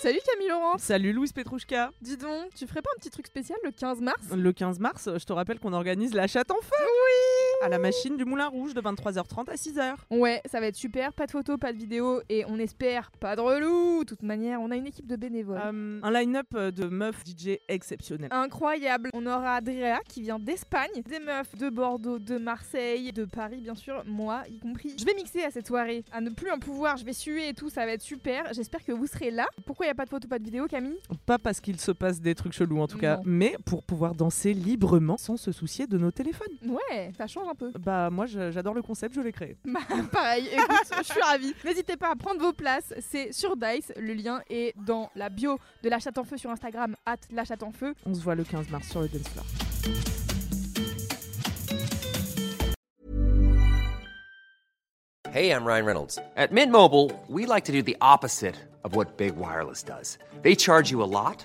Salut Camille Laurent. Salut Louise Petrouchka. Dis donc, tu ferais pas un petit truc spécial le 15 mars? Le 15 mars, je te rappelle qu'on organise la chatte en feu. Oui À la machine du Moulin Rouge de 23h30 à 6h. Ouais, ça va être super, pas de photos, pas de vidéos et on espère pas de relou. De toute manière, on a une équipe de bénévoles. Euh, un line-up de meufs DJ exceptionnel. Incroyable. On aura Adrea qui vient d'Espagne, des meufs de Bordeaux, de Marseille, de Paris bien sûr, moi y compris. Je vais mixer à cette soirée, à ne plus en pouvoir, je vais suer et tout, ça va être super. J'espère que vous serez là. Pourquoi il y a pas de photos, pas de vidéos Camille? Pas parce qu'il se passe des trucs chelous en tout cas, mais pour pouvoir danser librement sans se soucier de nos téléphones. Ouais, ça change un peu. Bah moi j'adore le concept, je l'ai créé. Bah, pareil, écoute, je suis ravie. N'hésitez pas à prendre vos places, c'est sur Dice, le lien est dans la bio de la chatte en feu sur Instagram, at la chatte en feu. On se voit le 15 mars sur le dance floor. Hey, I'm Ryan Reynolds. At Mint Mobile, we like to do the opposite of what Big Wireless does. They charge you a lot,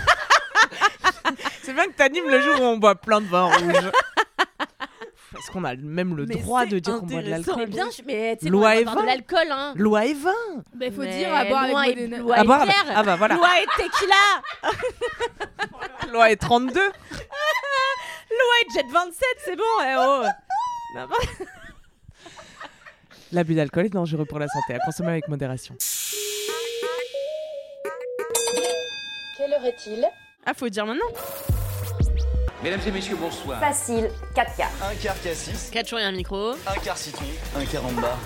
C'est bien que t'animes le jour où on boit plein de vin rouge. Est-ce qu'on a même le Mais droit de dire qu'on boit de l'alcool Mais bien, mais tu sais, Loi et boire vin. de l'alcool, hein. Loi et vin Bah, il faut Mais dire à boire avec loi et- loi À et boire avec- bière. Ah bah voilà. Loi et tequila. Loi et 32 Loi et jet 27, c'est bon. eh oh. Non, L'abus d'alcool est dangereux pour la santé, à consommer avec modération. Quelle heure est-il? Ah, faut dire maintenant. Mesdames et messieurs, bonsoir. Facile, 4 quarts. Un quart cassis, 4 jours et un micro. un quart citron, un quart en bas.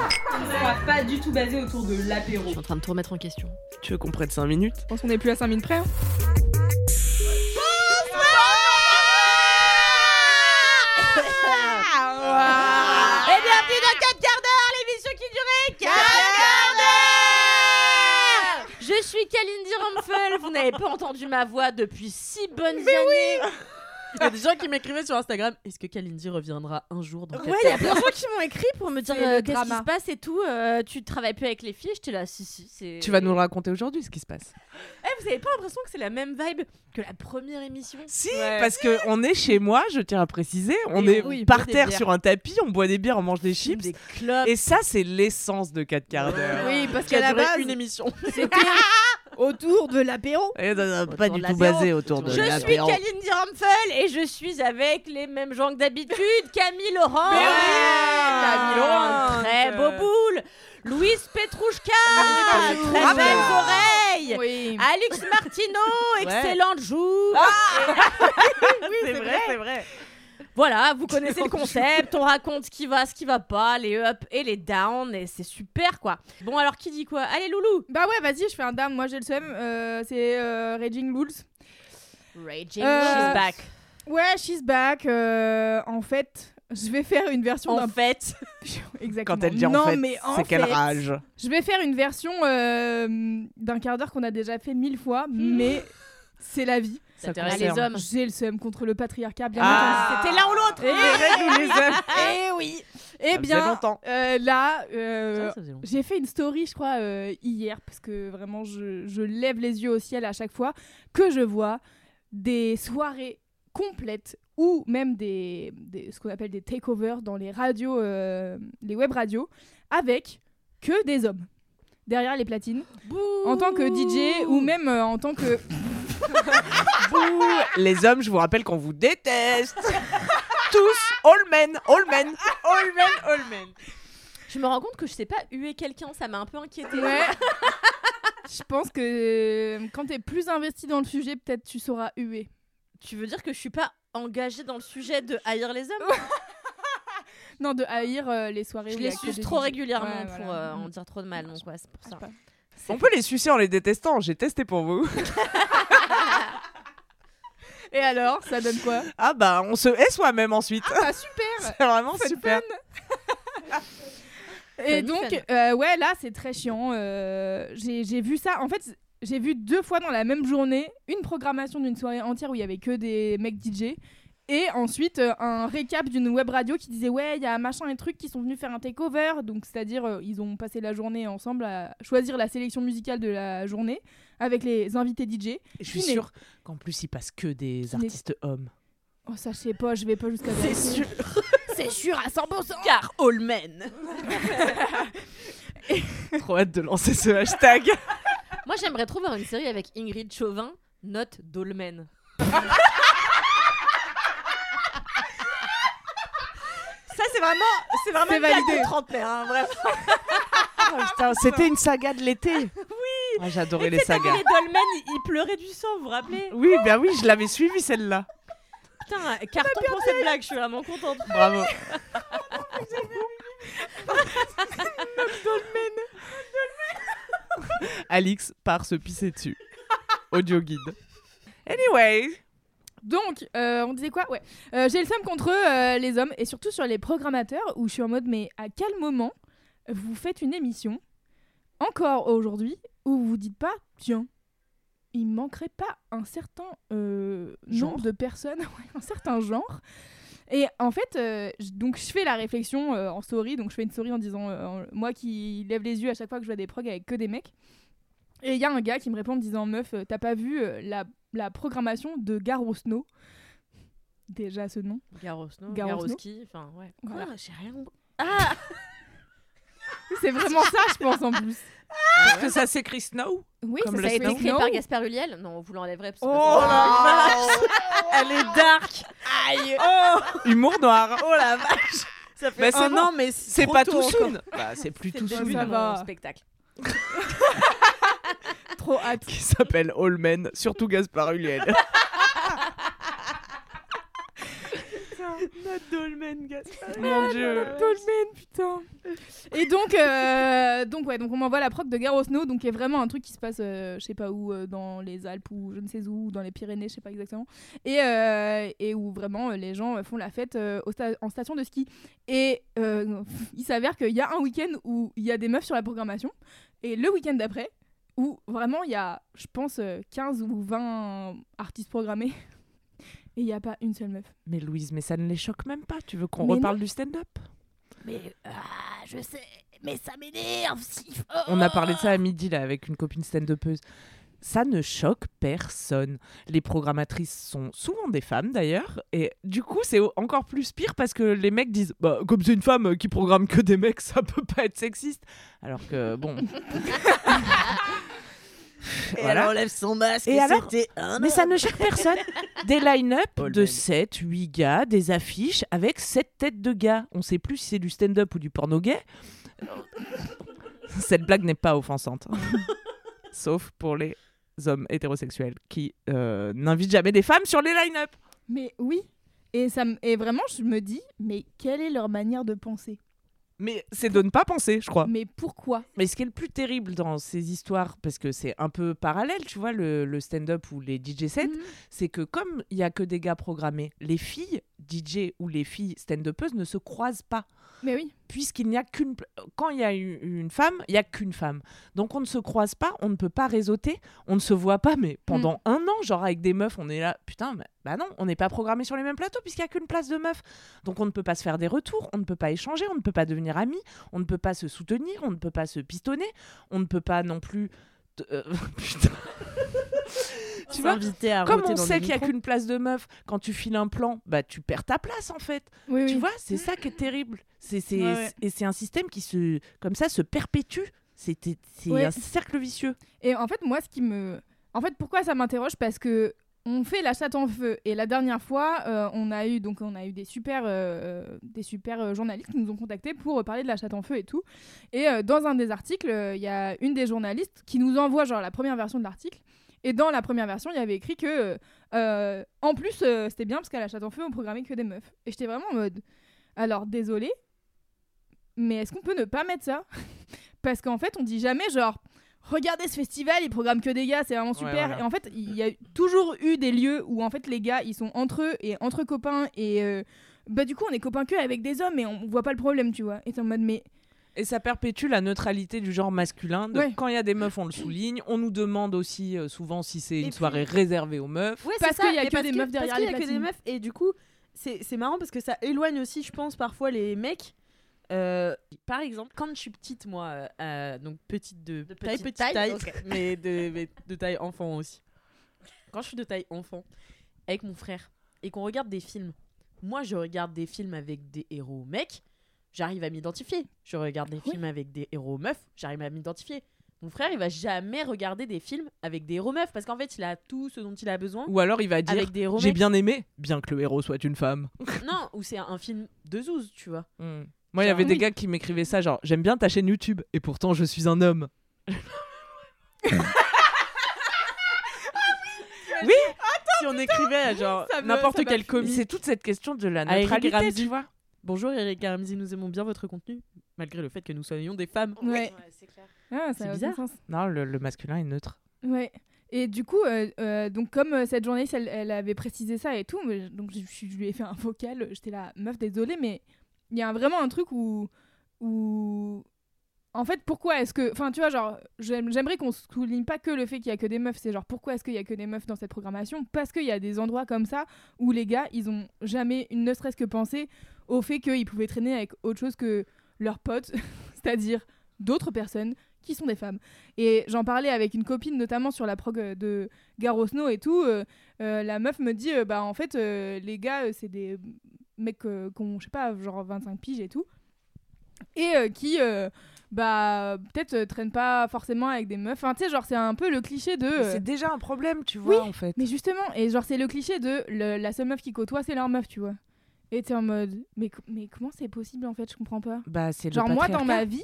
pas du tout basé autour de l'apéro. Je suis en train de tout remettre en question. Tu veux qu'on prenne 5 minutes? Je pense qu'on est plus à 5 minutes près. hein. Et bienvenue dans 4 quarts d'heure, l'émission qui durait 4 quarts d'heure Je suis Kalindi Ramphel, vous n'avez pas entendu ma voix depuis 6 bonnes années Il y a des gens qui m'écrivaient sur Instagram Est-ce que Kalindi reviendra un jour dans 4 Ouais, il y a plein de gens qui m'ont écrit pour me dire euh, qu'est-ce qui se passe et tout. euh, tu travailles plus avec les filles J'étais là, si, si. c'est- Tu vas nous le raconter aujourd'hui, ce qui se passe. Eh, vous avez pas l'impression que c'est la même vibe que la première émission? Si, Ouais. parce que on est chez moi, je tiens à préciser, on Et est on- oui, par terre sur un tapis, on boit des bières, on mange des chips. Des clubs. Et ça, c'est l'essence de 4 quarts d'heure. Oui, parce qui a qu'à la duré base, une émission. c'était autour de l'apéro. Et non, non, Autour pas de du tout l'apéro. basé autour de Je suis l'apéro. Kalindi Ramphel et je suis avec les mêmes gens que d'habitude. Camille Laurent. Oui, Camille Laurent. Très beau boule. Louise Petrouchka. bonjour. Très Bravo. belles oreilles. Oui. Alix Martineau, excellente joue. c'est vrai, c'est vrai. Voilà, vous connaissez le concept, on raconte ce qui va, ce qui va pas, les up et les down, et c'est super quoi. Bon alors qui dit quoi? Allez Loulou Bah ouais, vas-y, je fais un dame. Moi j'ai le seum. euh, c'est euh, Raging Bulls. Raging, Euh, she's back. Ouais, she's back. euh, en fait, je vais faire une version En d'un. fait, Exactement. Quand elle dit non, en fait, mais en c'est quelle rage. Je vais faire une version euh, d'un quart d'heure qu'on a déjà fait mille fois, mais c'est la vie. Ça intéresse les concerne. hommes. J'ai le seum contre le patriarcat, bien Ah. entendu. c'était l'un ou l'autre. Eh, les hommes. Eh oui. Eh Ça faisait bien, longtemps. euh, là, euh, Ça, ça j'ai fait une story, je crois, euh, hier, parce que vraiment, je, je lève les yeux au ciel à chaque fois que je vois des soirées complètes ou même des, des- ce qu'on appelle des takeovers dans les radios, euh, les web radios, avec que des hommes derrière les platines, en tant que DJ ou même euh, en tant que Bouh Les hommes, je vous rappelle qu'on vous déteste. Tous, all men, all men, all men, all men. Je me rends compte que je sais pas huer quelqu'un, ça m'a un peu inquiété. Ouais. Je pense que euh, quand t'es plus investi dans le sujet, peut-être tu sauras huer. Tu veux dire que je suis pas engagée dans le sujet de haïr les hommes? Non, de haïr euh, les soirées. Je où il y a les que suce des trop DJ. régulièrement Ouais, pour voilà. euh, en dire trop de mal, donc ouais, c'est pour ça. pas. On peut les sucer en les détestant, j'ai testé pour vous. Et alors, ça donne quoi? Ah bah, on se hait soi-même ensuite. Ah super C'est vraiment Fun, super. Et donc, euh, ouais, là, c'est très chiant. euh, J'ai j'ai vu ça. En fait, j'ai vu deux fois dans la même journée une programmation d'une soirée entière où il y avait que des mecs DJ. Et ensuite, euh, un récap d'une web radio qui disait Ouais, il y a machin et trucs qui sont venus faire un takeover. Donc, c'est-à-dire, euh, ils ont passé la journée ensemble à choisir la sélection musicale de la journée avec les invités DJ. Je suis Qui n'est- sûre qu'en plus, il passe que des artistes hommes. Oh, ça, je sais pas, je vais pas jusqu'à C'est vérifier. sûr. C'est sûr à 100%. Car Allman. Trop hâte de lancer ce hashtag. Moi, j'aimerais trop voir une série avec Ingrid Chauvin, note Dolmen. Ça, c'est vraiment, c'est vraiment une validé. trentenaire, hein, vraiment. Oh, putain, C'était une saga de l'été. Oui. J'adorais les sagas. Les Dolmen, il, pleurait du sang, vous vous rappelez Oui, ben oui, je l'avais suivi celle-là. Putain, carton pour cette blague, je suis vraiment contente. Bravo. Alix part se pisser dessus. Audio guide. Anyway, Donc, euh, on disait quoi? Ouais. Euh, J'ai le seum contre euh, les hommes et surtout sur les programmateurs où je suis en mode mais à quel moment vous faites une émission encore aujourd'hui où vous vous dites pas tiens il manquerait pas un certain euh, Genre nombre de personnes, un certain genre. Et en fait, euh, donc je fais la réflexion euh, en story, donc je fais une story en disant euh, moi qui lève les yeux à chaque fois que je vois des progs avec que des mecs. Et il y a un gars qui me répond en me disant meuf, t'as pas vu la, la programmation de Garo Snow Déjà ce nom. Garosno, Garosno. Garoski, enfin ouais. Voilà. Quoi J'ai rien. Ah C'est vraiment ça, je pense en plus. parce que ça s'écrit Snow. Oui, Comme ça, le ça a été Snow. Écrit par Gaspard Ulliel Non, vous l'enlèverez. parce que Oh la Elle est dark Aïe. Humour noir. Oh la vache Ça fait Bah, c'est- un an, mais C'est trop pas tôt tout encore. soon. Bah, c'est plus C'est tout le soon. début soon. de Ça mon va. spectacle. Trop hâte. Qui s'appelle Allman, surtout Gaspard Ulliel. Notre Dolmen, Gaspard. Mon dieu. Dolmen, putain. Et donc, euh, donc ouais, donc on m'envoie la proc de Garo Snow, donc qui est vraiment un truc qui se passe, euh, je sais pas où, euh, dans les Alpes ou je ne sais où, dans les Pyrénées, je sais pas exactement, et, euh, et où vraiment euh, les gens font la fête euh, au sta- en station de ski. Et euh, il s'avère qu'il y a un week-end où il y a des meufs sur la programmation, et le week-end d'après, où vraiment il y a, je pense, euh, 15 ou 20 artistes programmés, et il n'y a pas une seule meuf. Mais Louise, mais ça ne les choque même pas. Tu veux qu'on reparle du stand-up? Mais ah, je sais, mais ça m'énerve si fort. On a parlé de ça à midi là avec une copine stand-upeuse. Ça ne choque personne. Les programmatrices sont souvent des femmes d'ailleurs. Et du coup, c'est encore plus pire parce que les mecs disent bah, Comme c'est une femme qui programme que des mecs, ça peut pas être sexiste. Alors que bon. Voilà. enlève son masque Et alors un Mais ça ne choque personne. Des line-up de Ben. 7, 8 gars, des affiches avec 7 têtes de gars. On sait plus si c'est du stand-up ou du porno gay. Cette blague n'est pas offensante. Sauf pour les hommes hétérosexuels qui euh, n'invitent jamais des femmes sur les line-up. Mais oui. Et, ça et vraiment, je me dis, mais quelle est leur manière de penser? Mais c'est de ne pas penser, je crois. Mais pourquoi? Mais ce qui est le plus terrible dans ces histoires, parce que c'est un peu parallèle, tu vois, le, le stand-up ou les DJ sets, Mhm. c'est que comme il y a que des gars programmés, les filles DJ ou les filles stand-upeuses ne se croisent pas. Mais oui. Puisqu'il n'y a qu'une. Quand il y a une femme, il n'y a qu'une femme. Donc on ne se croise pas, on ne peut pas réseauter, on ne se voit pas, mais pendant un an, genre avec des meufs, on est là, putain, bah, bah non, on n'est pas programmé sur les mêmes plateaux puisqu'il n'y a qu'une place de meufs. Donc on ne peut pas se faire des retours, on ne peut pas échanger, on ne peut pas devenir amis, on ne peut pas se soutenir, on ne peut pas se pistonner, on ne peut pas non plus. Euh, putain. tu vois, à comme on sait qu'il n'y a qu'une place de meuf, quand tu files un plan, bah tu perds ta place en fait. Oui, Tu oui. vois, c'est ça qui est terrible. C'est, c'est, Ouais, ouais. Et c'est un système qui se, comme ça se perpétue. C'est, c'est Ouais. un cercle vicieux. Et en fait, moi, ce qui me. En fait, pourquoi ça m'interroge? Parce que. On fait la chatte en feu et la dernière fois, euh, on a eu donc on a eu des super euh, euh, journalistes qui nous ont contactés pour parler de la chatte en feu et tout. Et dans un des articles, il y a une des journalistes qui nous envoie genre la première version de l'article. Et dans la première version, il y avait écrit que en plus c'était bien parce qu'à la chatte en feu on programmait que des meufs. Et j'étais vraiment en mode alors désolé, mais est-ce qu'on peut ne pas mettre ça? Parce qu'en fait on dit jamais genre regardez ce festival, ils programment que des gars, c'est vraiment super. voilà. Et en fait, il y a toujours eu des lieux où en fait les gars, ils sont entre eux et entre copains et euh, bah du coup, on est copains que avec des hommes et on voit pas le problème, tu vois. Et t'es en mode mais Et ça perpétue la neutralité du genre masculin. Ouais. Quand il y a des meufs, on le souligne. On nous demande aussi euh, souvent si c'est une puis- soirée réservée aux meufs. Ouais, Parce qu'il y a et que des meufs derrière parce qu'il y les a que des meufs et du coup c'est c'est marrant parce que ça éloigne aussi je pense parfois les mecs Euh, par exemple quand je suis petite moi euh, donc petite de, taille petite petite taille, mais, de, mais de taille enfant aussi quand je suis de taille enfant avec mon frère et qu'on regarde des films moi je regarde des films avec des héros mecs j'arrive à m'identifier je regarde des Oui. films avec des héros meufs j'arrive à m'identifier mon frère il va jamais regarder des films avec des héros meufs parce qu'en fait il a tout ce dont il a besoin Ou alors il va dire avec des héros J'ai bien aimé, bien que le héros soit une femme. non, ou c'est un film de Zouz, tu vois. Hmm. Moi, il y avait des oui. gars qui m'écrivaient ça, genre J'aime bien ta chaîne YouTube, et pourtant je suis un homme. Si on écrivait genre n'importe quel comique. C'est toute cette question de la neutralité, tu vois. Bonjour Eric Ramsey, nous aimons bien votre contenu, malgré le fait que nous soyons des femmes. Ouais. c'est clair. Ah, C'est bizarre. sens. Non, le, le masculin est neutre. Ouais. Et du coup, euh, euh, donc comme euh, cette journaliste, elle, elle avait précisé ça et tout, mais, donc je lui ai fait un vocal. J'étais là, meuf, désolée, mais il y a vraiment un truc où, en fait, pourquoi est-ce que, enfin, tu vois, genre, j'aime- j'aimerais qu'on souligne pas que le fait qu'il y a que des meufs. C'est genre, pourquoi est-ce qu'il y a que des meufs dans cette programmation? Parce qu'il y a des endroits comme ça où les gars, ils ont jamais, ne serait-ce que pensé au fait qu'ils pouvaient traîner avec autre chose que leurs potes, c'est-à-dire d'autres personnes qui sont des femmes. Et j'en parlais avec une copine, notamment sur la prog euh, de Garosno et tout. euh, euh, la meuf me dit, bah en fait, les gars, c'est des mecs euh, qui ont, je sais pas, genre 25 piges et tout. Et euh, qui, euh, bah, peut-être euh, traînent pas forcément avec des meufs. Enfin, tu sais, genre, c'est un peu le cliché de. Mais euh, C'est déjà un problème, tu vois, oui, en fait. mais justement, et genre, c'est le cliché de le- la seule meuf qui côtoie, c'est leur meuf, tu vois. Et t'es en mode, mais, mais comment c'est possible en fait Je comprends pas. Bah, c'est le Genre, moi, dans ma vie,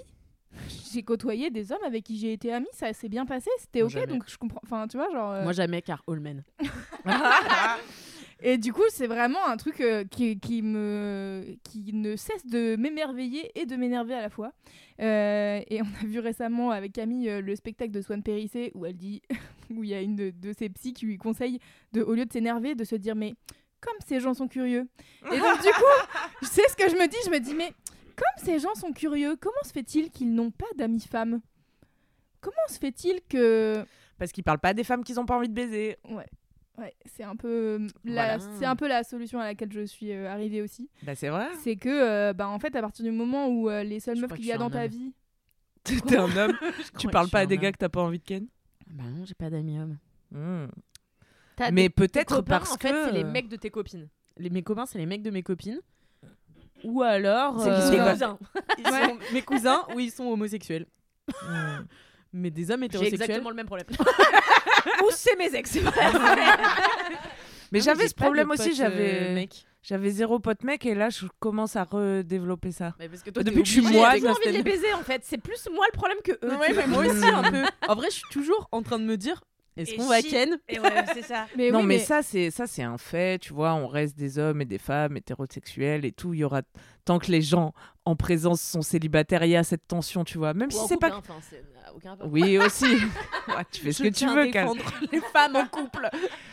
j'ai côtoyé des hommes avec qui j'ai été amie, ça s'est bien passé, c'était ok, jamais. donc je comprends. Enfin, tu vois, genre. euh, Moi jamais, car Allman. Et du coup, c'est vraiment un truc euh, qui, qui, me, qui ne cesse de m'émerveiller et de m'énerver à la fois. Euh, et on a vu récemment avec Camille euh, le spectacle de Swan Périssé où elle dit, où il y a une de, de ses psys qui lui conseille, de, au lieu de s'énerver, de se dire mais comme ces gens sont curieux. Et donc du coup, je sais ce que je me dis, je me dis mais comme ces gens sont curieux, comment se fait-il qu'ils n'ont pas d'amis femmes? Comment se fait-il que Parce qu'ils parlent pas des femmes qu'ils ont pas envie de baiser. Ouais, c'est un peu la, Voilà. c'est un peu la solution à laquelle je suis euh, arrivée aussi. Bah, c'est vrai. C'est que euh, bah en fait à partir du moment où euh, les seules Je meufs qu'il y a dans ta homme. vie, T'es un homme. tu parles pas à des gars que t'as pas envie de ken Bah non, j'ai pas d'amis hommes. T'as Mais peut-être copains, parce en fait, c'est les mecs de tes copines. Les, mes copains, c'est les mecs de mes copines. Ou alors. C'est euh, Mes Ouais. cousins. ils sont mes cousins ou ils sont homosexuels. Mais des hommes J'ai hétérosexuels. exactement le même problème. Ou c'est mes ex. Mais Ah, j'avais j'ai ce pas de problème aussi, j'avais euh, mec. j'avais zéro pote mec et là je commence à redévelopper ça. Mais parce que toi, Depuis t'es que je suis moi, avec J'ai envie de les baiser en fait. C'est plus moi le problème que eux. Ouais, mais moi aussi un peu. En vrai, je suis toujours en train de me dire est-ce qu'on va ken? Et ouais, c'est ça. mais non oui, mais, mais ça c'est ça c'est un fait, tu vois, on reste des hommes et des femmes hétérosexuels et tout, il y aura tant que les gens en présence sont célibataires, il y a cette tension, tu vois, même Ou si c'est pas hein, enfin, aucun rapport. Oui aussi. Ouais, tu fais ce Je que tu veux, les femmes en couple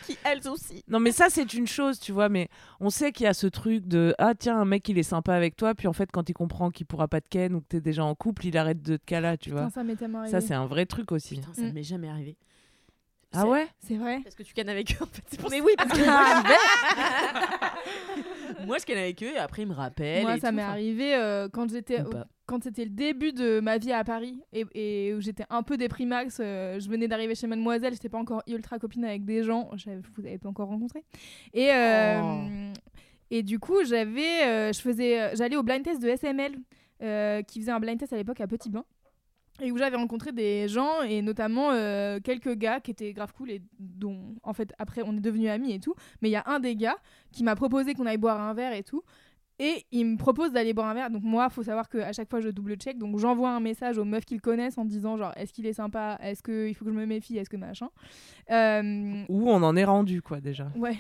qui elles aussi. Non mais ça c'est une chose, tu vois, mais on sait qu'il y a ce truc de ah tiens un mec il est sympa avec toi, puis en fait quand il comprend qu'il pourra pas te ken ou que t'es déjà en couple, il arrête de te caler, tu vois. Ça m'est tellement arrivé. Ça c'est un vrai truc aussi. Putain, ça Mm. ne m'est jamais arrivé. Ah ouais C'est vrai. Parce que tu cannes avec eux en fait. Mais ça. oui, parce que moi, moi, je ken avec eux et après, ils me rappellent. Moi, et ça tout, m'est arrivé euh, quand j'étais quand c'était le début de ma vie à Paris et, et où j'étais un peu déprimax. euh, je venais d'arriver chez Mademoiselle, j'étais pas encore ultra copine avec des gens. j'avais- Vous avez pas encore rencontré. Et euh, Oh. et du coup, j'avais, euh, je faisais, j'allais au blind test de SML euh, qui faisait un blind test à l'époque à Petit Bain. Et où j'avais rencontré des gens, et notamment euh, quelques gars qui étaient grave cool, et dont, en fait, après, on est devenus amis et tout. Mais il y a un des gars qui m'a proposé qu'on aille boire un verre et tout. Et il me propose d'aller boire un verre. Donc moi, faut savoir qu'à chaque fois, je double check. Donc j'envoie un message aux meufs qu'ils connaissent en disant genre, est-ce qu'il est sympa? Est-ce qu'il faut que je me méfie? Est-ce que machin? Euh, Où on en est rendu quoi déjà. Ouais.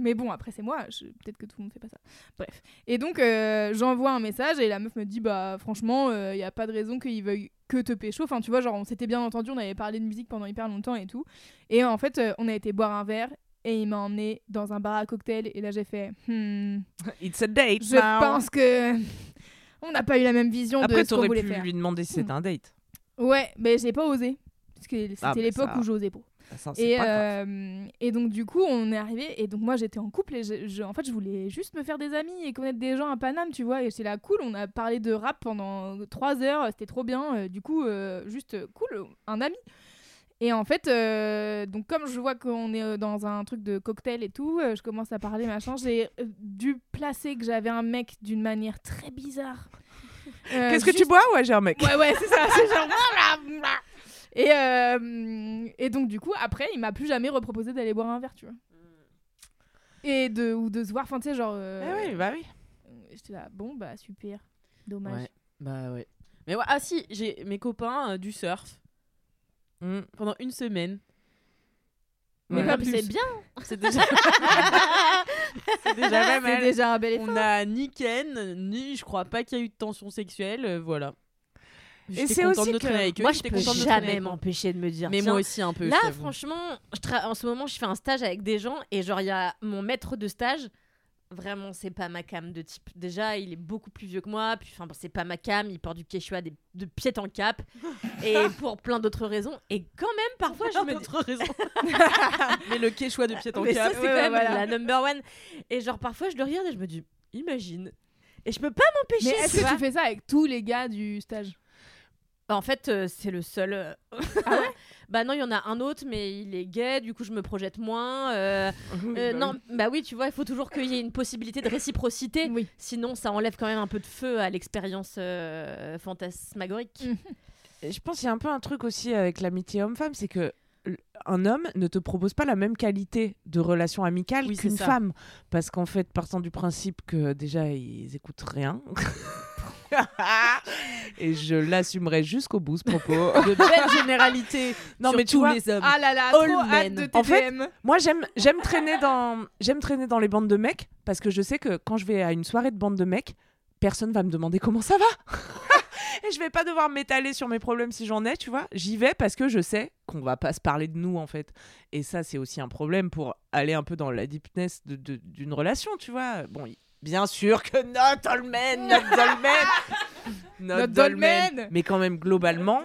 Mais bon, après, c'est moi. je- Peut-être que tout le monde fait pas ça. Bref. Et donc, euh, j'envoie un message et la meuf me dit Bah, franchement, il n'y a pas de raison qu'il veuille que te pécho. Enfin, tu vois, genre, on s'était bien entendu, on avait parlé de musique pendant hyper longtemps et tout. Et en fait, euh, on a été boire un verre et il m'a emmené dans un bar à cocktail. Et là, j'ai fait Hmm, It's a date je now. pense que. On n'a pas eu la même vision Après, de ce qu'on t'aurais voulait pu faire. lui demander si c'était un date. Ouais, mais j'ai pas osé. Parce que c'était Ah, l'époque ça- où j'osais pas. Ça, c'est Et, pas grave. euh, et donc du coup on est arrivé et donc moi j'étais en couple et je, je- en fait je voulais juste me faire des amis et connaître des gens à Paname tu vois et c'est là cool on a parlé de rap pendant trois heures c'était trop bien euh, du coup euh, juste cool un ami et en fait euh, donc comme je vois qu'on est dans un truc de cocktail et tout je commence à parler machin j'ai dû placer que j'avais un mec d'une manière très bizarre Qu'est-ce que tu bois Ouais, j'ai un mec? Ouais, ouais, c'est ça. C'est genre. Et, euh, et donc, du coup, après, il m'a plus jamais reproposé d'aller boire un verre, tu vois. Et de, ou de se voir, enfin, tu sais, genre. euh, Eh oui, bah oui. J'étais là, bon, bah, super. Dommage. Ouais. Bah ouais. Mais ouais, ah si, j'ai mes copains euh, du surf Mm. pendant une semaine. Mais Ouais. pas Comme plus. C'est bien. C'est déjà. c'est déjà pas C'est mal. déjà un bel effort. On a ni Ken, ni je crois pas qu'il y a eu de tension sexuelle, euh, voilà. J'étais c'est aussi de que- avec eux, Moi, je peux jamais m'empêcher de me dire. Mais moi aussi un peu. Là, franchement, je tra- en ce moment, je fais un stage avec des gens et genre, il y a mon maître de stage. Vraiment, c'est pas ma cam de type. Déjà, il est beaucoup plus vieux que moi. Puis, enfin, bon, c'est pas ma cam. Il porte du quechua des, de pied en cap. et pour plein d'autres raisons. Et quand même, parfois, je me dis. d'autres raisons. Mais le quechua de pied en Mais ça, cap. c'est ouais, quand ouais, même voilà. la number one. Et genre, parfois, je le regarde et je me dis, imagine. Et je peux pas m'empêcher. Mais est-ce que tu fais ça avec tous les gars du stage? Bah, En fait, euh, c'est le seul. euh, bah non, il y en a un autre, mais il est gay, du coup je me projette moins. euh, euh, non, bah oui, tu vois, il faut toujours qu'il y ait une possibilité de réciprocité. Oui. Sinon, ça enlève quand même un peu de feu à l'expérience euh, fantasmagorique. Et Je pense qu'il y a un peu un truc aussi avec l'amitié homme-femme, c'est que l- un homme ne te propose pas la même qualité de relation amicale Oui, c'est qu'une ça. femme. Parce qu'en fait, partant du principe que déjà, ils écoutent rien. Et je l'assumerai jusqu'au bout, ce propos. De belles généralités. Non, sur mais tu tous vois, les hommes. Ah là là, All trop hâte de En fait. Moi, j'aime j'aime traîner dans j'aime traîner dans les bandes de mecs parce que je sais que quand je vais à une soirée de bande de mecs, personne va me demander comment ça va. Et je vais pas devoir m'étaler sur mes problèmes si j'en ai, tu vois. J'y vais parce que je sais qu'on va pas se parler de nous en fait. Et ça, c'est aussi un problème pour aller un peu dans la deepness de- de- d'une relation, tu vois. Bon, bien sûr que not all men, not all men, not Not all all men. men. mais quand même globalement,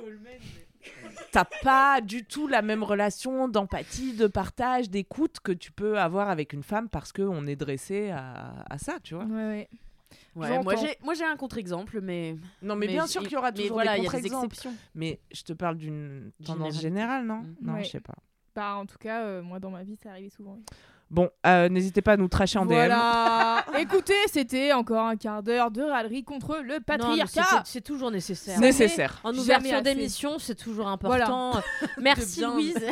t'as pas du tout la même relation d'empathie, de partage, d'écoute que tu peux avoir avec une femme parce qu'on est dressé à, à ça, tu vois. Ouais, ouais. Moi j'ai moi j'ai un contre-exemple mais Non, mais, bien sûr qu'il y aura toujours voilà, des contre-exemples. exceptions. Mais je te parle d'une tendance générale, non? Mm. Non, Ouais. je sais pas. Bah, en tout cas, euh, moi, dans ma vie, ça arrivait souvent. Bon, euh, n'hésitez pas à nous tracher en DM. Voilà. Écoutez, c'était encore un quart d'heure de râlerie contre le patriarcat. c'est toujours nécessaire. Nécessaire. En ouverture d'émission, c'est toujours important. Merci bien- Louise.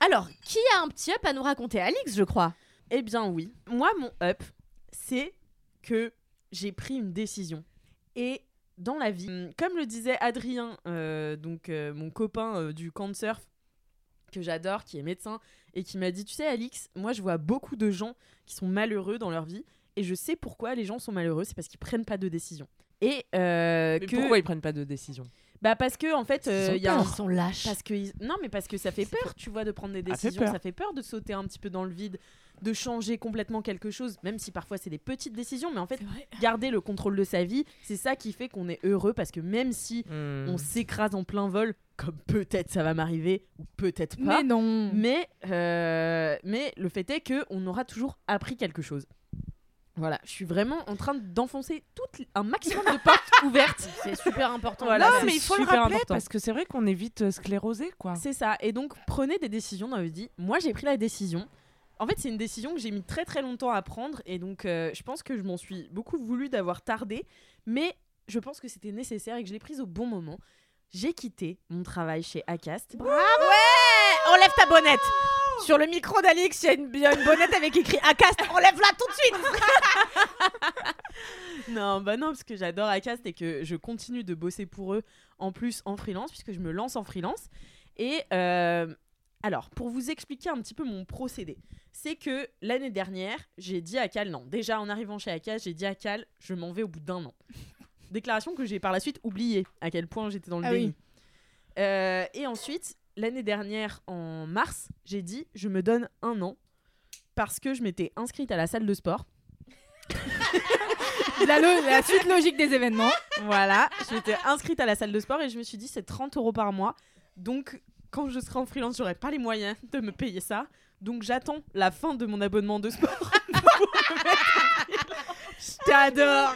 Alors, qui a un petit up à nous raconter? Alix, je crois. Eh bien oui. Moi mon up c'est que j'ai pris une décision et dans la vie, hum, comme le disait Adrien, euh, donc euh, mon copain euh, du camp de surf que j'adore, qui est médecin et qui m'a dit, tu sais Alix, moi je vois beaucoup de gens qui sont malheureux dans leur vie et je sais pourquoi les gens sont malheureux, c'est parce qu'ils prennent pas de décision. Et euh, Mais que pourquoi ils prennent pas de décision? Bah parce que en fait euh, il y a un Ils sont lâches. parce que ils- non mais parce que ça fait peur tu vois de prendre des fait décisions ça fait peur de sauter un petit peu dans le vide de changer complètement quelque chose même si parfois c'est des petites décisions mais en fait garder le contrôle de sa vie c'est ça qui fait qu'on est heureux parce que même si Hmm. on s'écrase en plein vol comme peut-être ça va m'arriver ou peut-être pas Mais non. mais, euh, mais le fait est que on aura toujours appris quelque chose. Voilà, je suis vraiment en train d'enfoncer tout un maximum de portes ouvertes. C'est super important. Voilà, non, mais il faut le rappeler important. parce que c'est vrai qu'on est vite euh, sclérosé, quoi. C'est ça. Et donc, prenez des décisions dans votre vie. Moi, j'ai pris la décision. En fait, c'est une décision que j'ai mis très très longtemps à prendre. Et donc, euh, je pense que je m'en suis beaucoup voulu d'avoir tardé. Mais je pense que c'était nécessaire et que je l'ai prise au bon moment. J'ai quitté mon travail chez Acast. Enlève ta bonnette. Sur le micro d'Alix, il y a une, il y a une bonnette avec écrit Acast. Enlève-la tout de suite. Non, bah non, parce que j'adore Acast et que je continue de bosser pour eux en plus en freelance, puisque je me lance en freelance. Et euh, alors, pour vous expliquer un petit peu mon procédé, c'est que l'année dernière, j'ai dit à Cal, non, déjà en arrivant chez Acast, j'ai dit à Cal, je m'en vais au bout d'un an. Déclaration que j'ai par la suite oubliée, à quel point j'étais dans le Ah déni. oui. Euh, et ensuite, l'année dernière, en mars, j'ai dit, je me donne un an, parce que je m'étais inscrite à la salle de sport. la, la suite logique des événements. Voilà, je m'étais inscrite à la salle de sport et je me suis dit c'est 30 euros par mois. Donc quand je serai en freelance, j'aurai pas les moyens de me payer ça. Donc j'attends la fin de mon abonnement de sport. Je t'adore.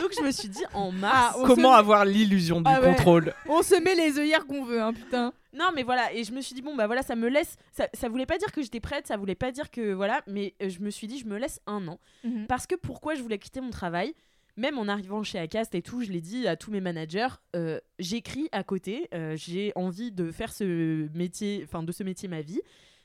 Donc je me suis dit en mars. Ah, on Comment avoir l'illusion du Ah ouais. contrôle On se met les œillères qu'on veut, hein, putain. Non mais voilà, et je me suis dit bon bah voilà, ça me laisse ça, ça voulait pas dire que j'étais prête, ça voulait pas dire que voilà, mais euh, je me suis dit je me laisse un an parce que pourquoi je voulais quitter mon travail? Même en arrivant chez Acast et tout, je l'ai dit à tous mes managers, euh, j'écris à côté, euh, j'ai envie de faire ce métier, enfin de ce métier ma vie.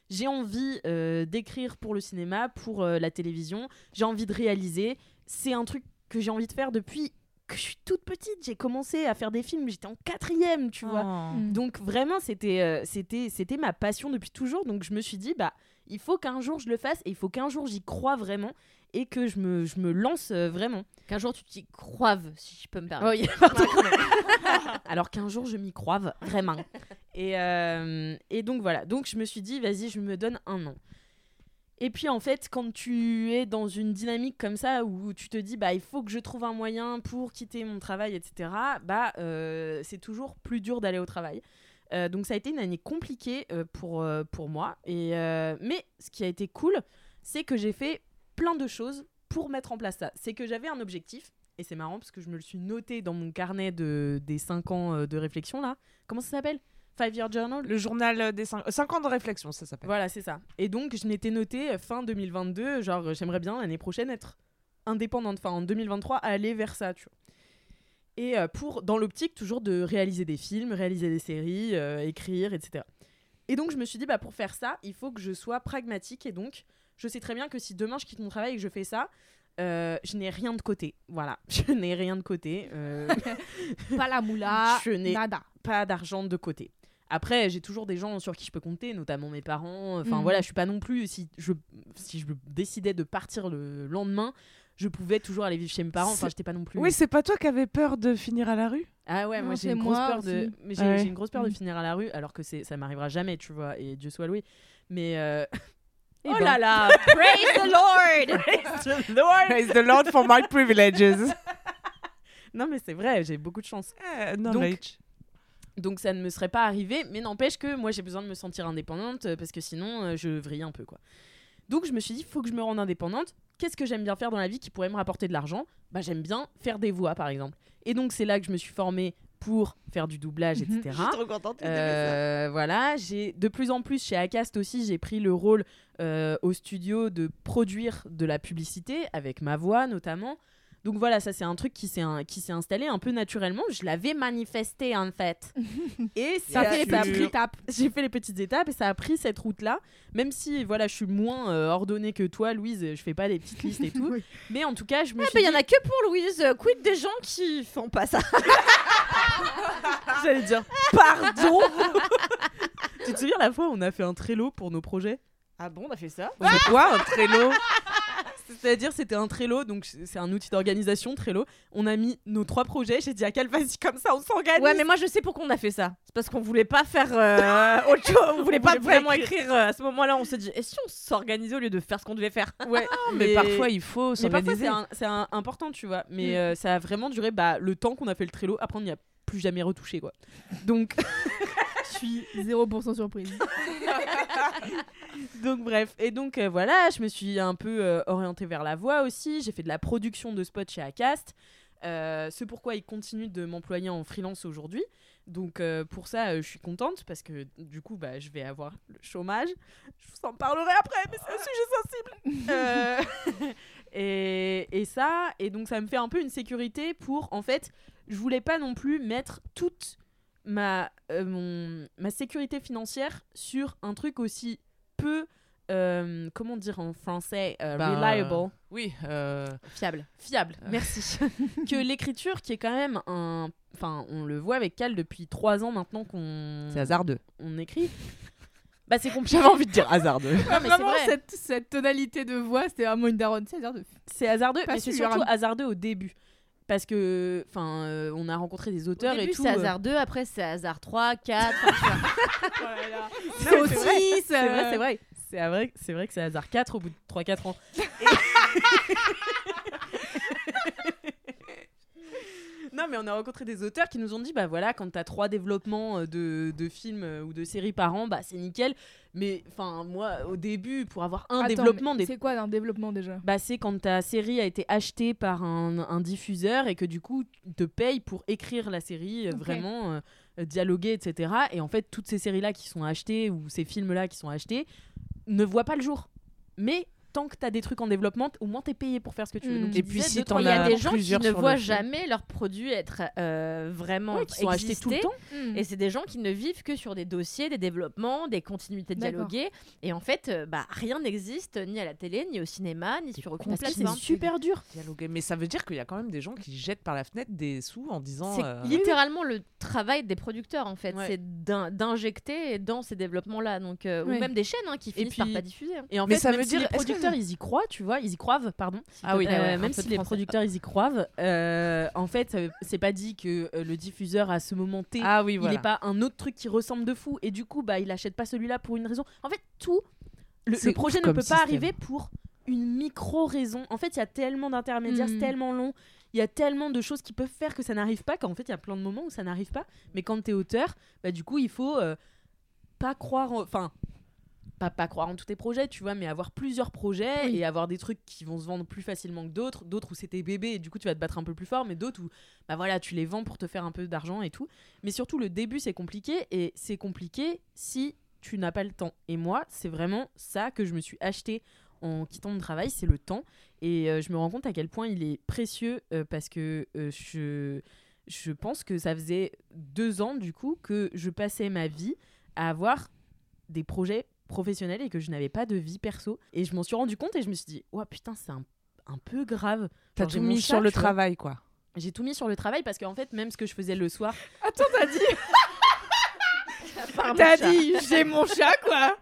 J'ai envie euh, d'écrire pour le cinéma, pour euh, la télévision. J'ai envie de réaliser. C'est un truc que j'ai envie de faire depuis que je suis toute petite. J'ai commencé à faire des films, j'étais en quatrième, tu vois. Mm. Donc vraiment, c'était euh, c'était c'était ma passion depuis toujours. Donc je me suis dit, bah, il faut qu'un jour je le fasse et il faut qu'un jour j'y croie vraiment et que je me, je me lance euh, vraiment. Qu'un jour tu t'y croives, si je peux me permettre. Oui, pardon. Alors qu'un jour je m'y croive vraiment. Et, euh, et donc voilà. Donc je me suis dit, vas-y, je me donne un an. Et puis en fait, quand tu es dans une dynamique comme ça où tu te dis, bah il faut que je trouve un moyen pour quitter mon travail, etc. Bah euh, c'est toujours plus dur d'aller au travail. Euh, donc ça a été une année compliquée euh, pour, pour moi. Et, mais ce qui a été cool, c'est que j'ai fait plein de choses pour mettre en place ça. C'est que j'avais un objectif. Et c'est marrant parce que je me le suis noté dans mon carnet de, des 5 ans euh, de réflexion là. Comment ça s'appelle? Five Year Journal? Le journal des 5 ans de réflexion, ça s'appelle. Voilà, c'est ça. Et donc, je m'étais noté euh, fin 2022, genre, euh, j'aimerais bien l'année prochaine être indépendante, enfin en 2023, aller vers ça, tu vois. Et euh, pour, dans l'optique, toujours de réaliser des films, réaliser des séries, euh, écrire, etc. Et donc, je me suis dit, bah, pour faire ça, il faut que je sois pragmatique. Et donc, je sais très bien que si demain je quitte mon travail et que je fais ça, euh, je n'ai rien de côté. Voilà, je n'ai rien de côté. euh, Pas la moula, Je n'ai- nada. pas d'argent de côté. Après, j'ai toujours des gens sur qui je peux compter, notamment mes parents. Enfin Mhm. voilà, je suis pas non plus. Si je, si je décidais de partir le lendemain, je pouvais toujours aller vivre chez mes parents. Enfin, C'est- j'étais pas non plus. Oui, c'est pas toi qui avais peur de finir à la rue? Ah ouais, Non, moi j'ai une grosse moi peur de. aussi. Mais j'ai ouais. j'ai une grosse peur de finir à la rue, alors que c'est ça m'arrivera jamais, tu vois. Et Dieu soit loué. Mais euh, Oh là là, praise the Lord, praise the Lord. Praise the Lord for my privileges. Non mais c'est vrai, j'ai beaucoup de chance. Eh, non, Donc. Donc ça ne me serait pas arrivé, mais n'empêche que moi j'ai besoin de me sentir indépendante euh, parce que sinon euh, je vrille un peu quoi. Donc je me suis dit, faut que je me rende indépendante. Qu'est-ce que j'aime bien faire dans la vie qui pourrait me rapporter de l'argent? Bah j'aime bien faire des voix par exemple. Et donc c'est là que je me suis formée pour faire du doublage, Mhm. etc. trop contente. Euh, voilà, j'ai de plus en plus chez Acast aussi, j'ai pris le rôle euh, au studio de produire de la publicité avec ma voix notamment. Donc voilà, ça c'est un truc qui s'est un- qui s'est installé un peu naturellement. Je l'avais manifesté en fait. Et Ça fait les a petites étapes. J'ai fait les petites étapes et ça a pris cette route-là. Même si voilà, je suis moins euh, ordonnée que toi, Louise, je fais pas des petites listes et tout. Oui. Mais en tout cas, je me Ah, suis bah, il y en a que pour Louise. Euh, Quid des gens qui font pas ça? J'allais dire pardon? tu te souviens la fois où on a fait un Trello pour nos projets? Ah bon, on a fait ça? C'est quoi un Trello? C'est-à-dire c'était un Trello, donc c'est un outil d'organisation Trello. On a mis nos trois projets. J'ai dit à quelle vas-y comme ça on s'organise. Ouais, mais moi je sais pourquoi on a fait ça. C'est parce qu'on voulait pas faire euh, autre chose. On voulait pas voulait vraiment écrire. écrire. euh, à ce moment-là, on s'est dit, et si on s'organisait au lieu de faire ce qu'on devait faire? Ouais, mais, parfois il faut s'organiser. c'est important, tu vois. Mais Mm. euh, ça a vraiment duré bah, le temps qu'on a fait le Trello. Après on n'y a plus jamais retouché quoi. Donc Je suis 0% surprise. Donc bref, et donc euh, voilà, je me suis un peu euh, orientée vers la voix aussi. J'ai fait de la production de spots chez Acast. Euh, ce pourquoi ils continuent de m'employer en freelance aujourd'hui. Donc euh, pour ça, je suis contente parce que du coup, bah, je vais avoir le chômage. Je vous en parlerai après, mais c'est un sujet sensible. Et, et ça, et donc ça me fait un peu une sécurité pour, en fait, je voulais pas non plus mettre toute ma, euh, mon, ma sécurité financière sur un truc aussi peu, euh, comment dire en français, euh, Ben, reliable, Oui, euh, Fiable. fiable, merci, que l'écriture qui est quand même un... Enfin, on le voit avec Cal depuis trois ans maintenant qu'on c'est hasardeux. on écrit. Bah c'est compliqué. J'avais envie de dire hasardeux. Non, mais c'est vraiment, vrai. cette, cette tonalité de voix, c'était vraiment une daronne. C'est hasard de C'est hasardeux, Pas mais c'est surtout hasardeux au début. Parce que, enfin, euh, on a rencontré des Au auteurs début, et tout. c'est euh, hasard 2, après, c'est hasard 3, 4. enfin, tu vois. saucisse. C'est vrai, euh, c'est vrai. C'est vrai, c'est vrai que c'est hasard 4 au bout de 3-4 ans. Non, mais on a rencontré des auteurs qui nous ont dit bah voilà, quand t'as trois développements euh, de, de films euh, ou de séries par an, bah c'est nickel. Mais enfin, moi, au début, pour avoir un Attends, développement, des... C'est quoi un développement déjà? Bah, c'est quand ta série a été achetée par un, un diffuseur et que du coup, te paye pour écrire la série, euh, vraiment euh, dialoguer, etc. Et en fait, toutes ces séries-là qui sont achetées ou ces films-là qui sont achetés ne voient pas le jour. Mais tant que t'as des trucs en développement, au moins t'es payé pour faire ce que tu veux. Mm. Donc, Et tu puis, si Il y a as des gens qui ne voient jamais leurs produits être euh, vraiment Ouais, qui sont achetés tout le temps. Hmm. Et c'est des gens qui ne vivent que sur des dossiers, des développements, des continuités D'accord. dialoguées. Et en fait, euh, bah, rien n'existe ni à la télé, ni au cinéma, ni sur aucune que c'est plateforme. super dur. Dialoguer. Mais ça veut dire qu'il y a quand même des gens qui jettent par la fenêtre des sous en disant. C'est euh, littéralement le travail des producteurs en fait, Ouais. c'est d'in- d'injecter dans ces développements-là, donc euh, Ouais. ou même des chaînes hein, qui finissent puis- par pas diffuser. hein. Et en Mais fait, ça même veut dire- producteurs, ils y croient, tu vois, ils y croient, pardon. Ah oui, Euh, même si les français. producteurs ils y croient, euh, en fait, veut- c'est pas dit que euh, le diffuseur à ce moment T, Ah oui, il n'est pas un autre truc qui ressemble de fou et du coup, bah, il achète pas celui-là pour une raison. En fait, tout le, projet ne peut pas système. arriver pour une micro raison. En fait, il y a tellement d'intermédiaires, c'est tellement long. Il y a tellement de choses qui peuvent faire que ça n'arrive pas qu'en fait, il y a plein de moments où ça n'arrive pas. Mais quand tu es auteur, bah, du coup, il faut euh, pas croire en... Enfin, pas, pas croire en tous tes projets, tu vois, mais avoir plusieurs projets Oui. et avoir des trucs qui vont se vendre plus facilement que d'autres, d'autres où c'était bébé et du coup tu vas te battre un peu plus fort, mais d'autres où bah voilà, tu les vends pour te faire un peu d'argent et tout. Mais surtout le début c'est compliqué et c'est compliqué si tu n'as pas le temps. Et moi, c'est vraiment ça que je me suis acheté en quittant mon travail, c'est le temps. Et euh, je me rends compte à quel point il est précieux euh, parce que euh, je, je pense que ça faisait deux ans du coup que je passais ma vie à avoir des projets professionnels et que je n'avais pas de vie perso. Et je m'en suis rendu compte et je me suis dit, ouais putain, c'est un, un peu grave. T'as tout mis chat, sur le travail, quoi. J'ai tout mis sur le travail parce qu'en fait, même ce que je faisais le soir, Attends, t'as dit T'as dit j'ai mon chat quoi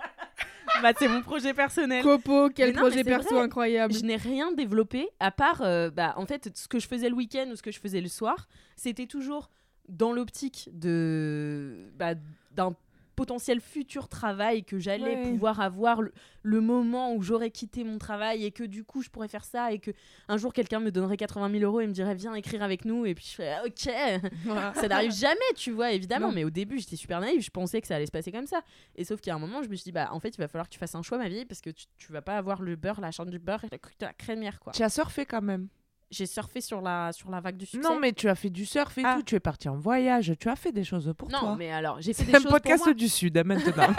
bah, c'est mon projet personnel. Copo, quel non, projet perso vrai. incroyable. Je n'ai rien développé à part, euh, bah, en fait, ce que je faisais le week-end ou ce que je faisais le soir, c'était toujours dans l'optique de bah, d'un potentiel futur travail que j'allais Ouais. pouvoir avoir le, le moment où j'aurais quitté mon travail et que du coup je pourrais faire ça et que un jour quelqu'un me donnerait 80 000 euros et me dirait viens écrire avec nous et puis je ferais Ah, ok ça n'arrive jamais, tu vois, évidemment. Non. Mais au début, j'étais super naïve. Je pensais que ça allait se passer comme ça. Et sauf qu'à un moment, je me suis dit, bah, en fait, il va falloir que tu fasses un choix, ma vie, parce que tu, tu vas pas avoir le beurre, la chambre du beurre et la, la crémière, quoi. Tu as surfé quand même. J'ai surfé sur la, sur la vague du succès. Non, mais tu as fait du surf et Ah. tout. Tu es parti en voyage. Tu as fait des choses pour non, toi. mais alors, j'ai fait C'est des un choses podcast pour moi. du Sud, hein, maintenant.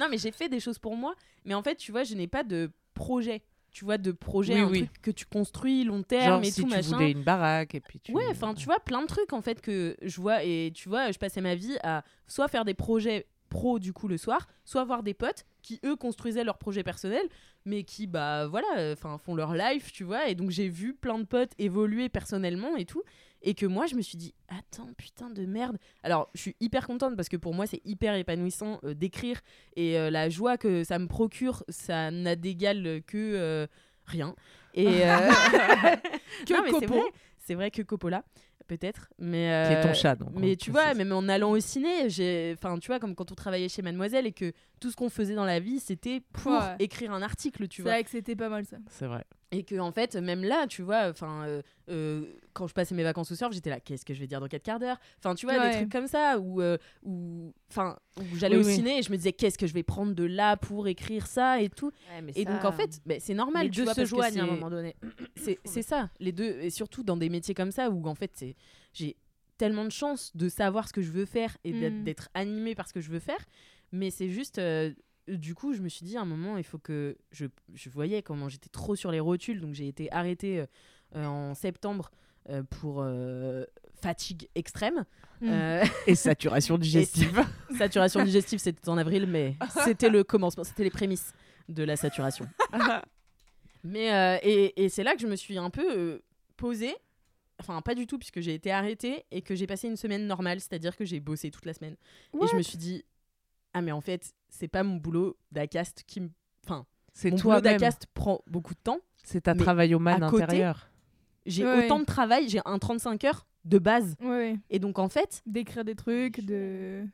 Non, mais j'ai fait des choses pour moi. Mais en fait, tu vois, je n'ai pas de projet. Tu vois, de projet, Oui, un oui. truc que tu construis long terme Genre et si tout tu machin. voulais une baraque et puis tu. Ouais, enfin, tu vois, plein de trucs en fait que je vois et tu vois, je passais ma vie à soit faire des projets pro du coup le soir, soit avoir des potes qui eux construisaient leurs projets personnels, mais qui bah voilà, enfin font leur life, tu vois, et donc j'ai vu plein de potes évoluer personnellement et tout, et que moi je me suis dit attends putain de merde. Alors je suis hyper contente parce que pour moi c'est hyper épanouissant euh, d'écrire et euh, la joie que ça me procure, ça n'a d'égal que euh, rien. Et Que non, mais c'est vrai, c'est vrai que Coppola, peut-être, mais Qui est ton euh, chat, donc. Mais tu vois, même en allant au ciné, j'ai, enfin, tu vois, comme quand on travaillait chez Mademoiselle et que tout ce qu'on faisait dans la vie, c'était pour Ouais. écrire un article, tu C'est vois. vrai que c'était pas mal ça. C'est vrai. Et que en fait, même là, tu vois, enfin, euh, euh, quand je passais mes vacances au surf, j'étais là, qu'est-ce que je vais dire dans 4 quarts d'heure? Enfin, tu vois, Ouais. des trucs comme ça où, euh, où, enfin, où j'allais Oui, au oui. ciné et je me disais, qu'est-ce que je vais prendre de là pour écrire ça et tout. Et donc en fait, c'est normal, les tu deux vois, se parce joignent à un c'est- moment donné. c'est c'est ça, les deux, et surtout dans des métiers comme ça où en fait c'est j'ai tellement de chance de savoir ce que je veux faire et d'être- Mm. d'être animée par ce que je veux faire, mais c'est juste euh, du coup je me suis dit à un moment il faut que je, je voyais comment j'étais trop sur les rotules donc j'ai été arrêtée euh, euh, en septembre euh, pour euh, fatigue extrême. Mm. Euh, Et saturation digestive. saturation digestive c'était en avril mais c'était le commencement, c'était les prémices de la saturation. Mais euh, et, et c'est là que je me suis un peu euh, posée. Enfin, pas du tout, puisque j'ai été arrêtée et que j'ai passé une semaine normale, c'est-à-dire que j'ai bossé toute la semaine. Et je me suis dit, ah, mais en fait, c'est pas mon boulot d'Acast qui me. Enfin, C'est mon boulot toi-même. d'Acast prend beaucoup de temps. C'est ta travail au man à côté- intérieur. J'ai Ouais. autant de travail, j'ai un 35 heures de base. Ouais. Et donc, en fait, D'écrire des trucs, de.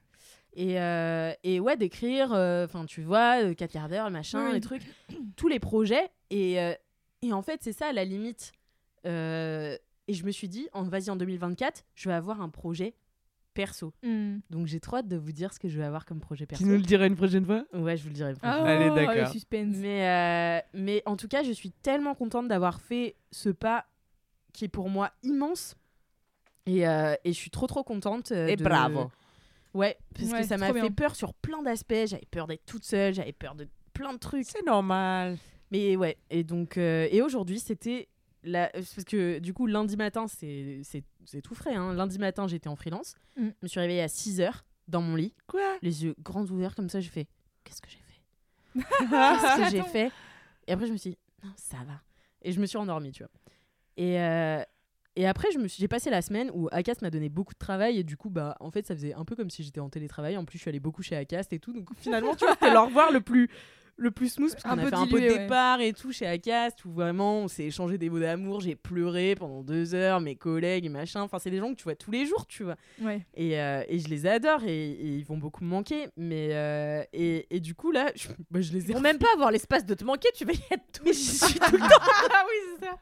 Et, euh, et ouais, d'écrire, enfin, tu vois, euh, 4 quarts d'heure, machin, les trucs, tous les projets. Et, euh, et en fait, c'est ça, à la limite. Euh, Et je me suis dit, en, vas-y, en 2024, je vais avoir un projet perso. Hmm. Donc j'ai trop hâte de vous dire ce que je vais avoir comme projet perso. Tu nous le diras une prochaine fois? Ouais, je vous le dirai. une prochaine Ah, fois. Allez, oh, d'accord. Mais, euh, mais en tout cas, je suis tellement contente d'avoir fait ce pas qui est pour moi immense. Et, euh, et je suis trop trop contente. euh, Et de- bravo. Ouais, parce Ouais, que ça m'a fait bien. peur sur plein d'aspects. J'avais peur d'être toute seule, j'avais peur de plein de trucs. C'est normal. Mais ouais, et donc, euh, et aujourd'hui, c'était. La... Parce que du coup, lundi matin, c'est tout frais. Hein. Lundi matin, j'étais en freelance. Mm. Je me suis réveillée à 6 heures dans mon lit, Quoi? Les yeux grands ouverts comme ça. J'ai fait Qu'est-ce que j'ai fait? Qu'est-ce que j'ai fait? Et après, je me suis dit Non, ça va. Et je me suis endormie, tu vois. Et, euh, et après, je j'ai passé la semaine où Acast m'a donné beaucoup de travail. Et du coup, bah, en fait, ça faisait un peu comme si j'étais en télétravail. En plus, je suis allée beaucoup chez Acast et tout. Donc finalement, tu vois, c'était le revoir le plus, le plus smooth. Parce qu'on a peu fait un peu dilué, de ouais. départ et tout chez Acast où vraiment on s'est échangé des mots d'amour. J'ai pleuré pendant deux heures, mes collègues machin. Enfin, c'est des gens que tu vois tous les jours, tu vois. Ouais. Et, euh, et je les adore et, et ils vont beaucoup me manquer. Mais euh, et, et du coup, là, je, bah, je les ai Pour même pas avoir l'espace de te manquer, tu vas y être tout mais j'y suis tout le temps. ah oui, c'est ça.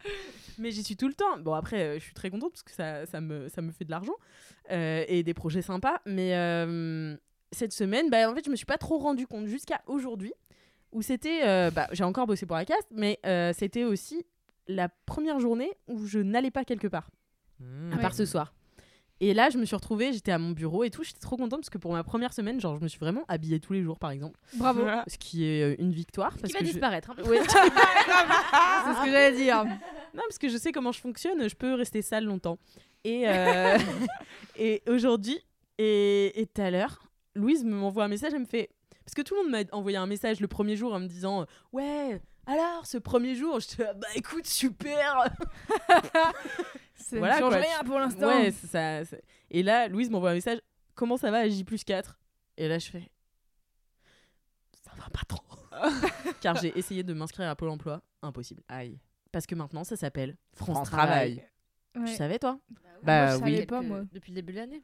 Mais j'y suis tout le temps. Bon, après, euh, je suis très contente parce que ça, ça, me, ça me fait de l'argent et des projets sympas. Mais cette semaine, bah, en fait, je me suis pas trop rendu compte jusqu'à aujourd'hui où c'était. euh, bah, J'ai encore bossé pour la cast, mais euh, c'était aussi la première journée où je n'allais pas quelque part, à Ouais. part ce soir. Et là, je me suis retrouvée, j'étais à mon bureau et tout. J'étais trop contente parce que pour ma première semaine, genre, je me suis vraiment habillée tous les jours, par exemple. Bravo. Ce qui est euh, une victoire. Qui parce va que je- disparaître. hein. Ouais. C'est ce que j'allais dire. Non, parce que je sais comment je fonctionne, je peux rester sale longtemps. Et, euh, et aujourd'hui, et et tout à l'heure, Louise m'envoie un message, elle me fait... Parce que tout le monde m'a envoyé un message le premier jour en me disant « Ouais, alors, ce premier jour ?» Je te bah écoute, super Ça Voilà, ne change quoi. rien pour l'instant. Ouais, ça, Et là, Louise m'envoie un message « Comment ça va à J plus 4 ?» Et là, je fais « Ça va pas trop !» Car j'ai essayé de m'inscrire à Pôle emploi, impossible. Aïe. Parce que maintenant, ça s'appelle France, France Travail. Travail. Ouais. Tu savais, toi? Bah Moi, je oui. savais pas, moi. Depuis le début de l'année.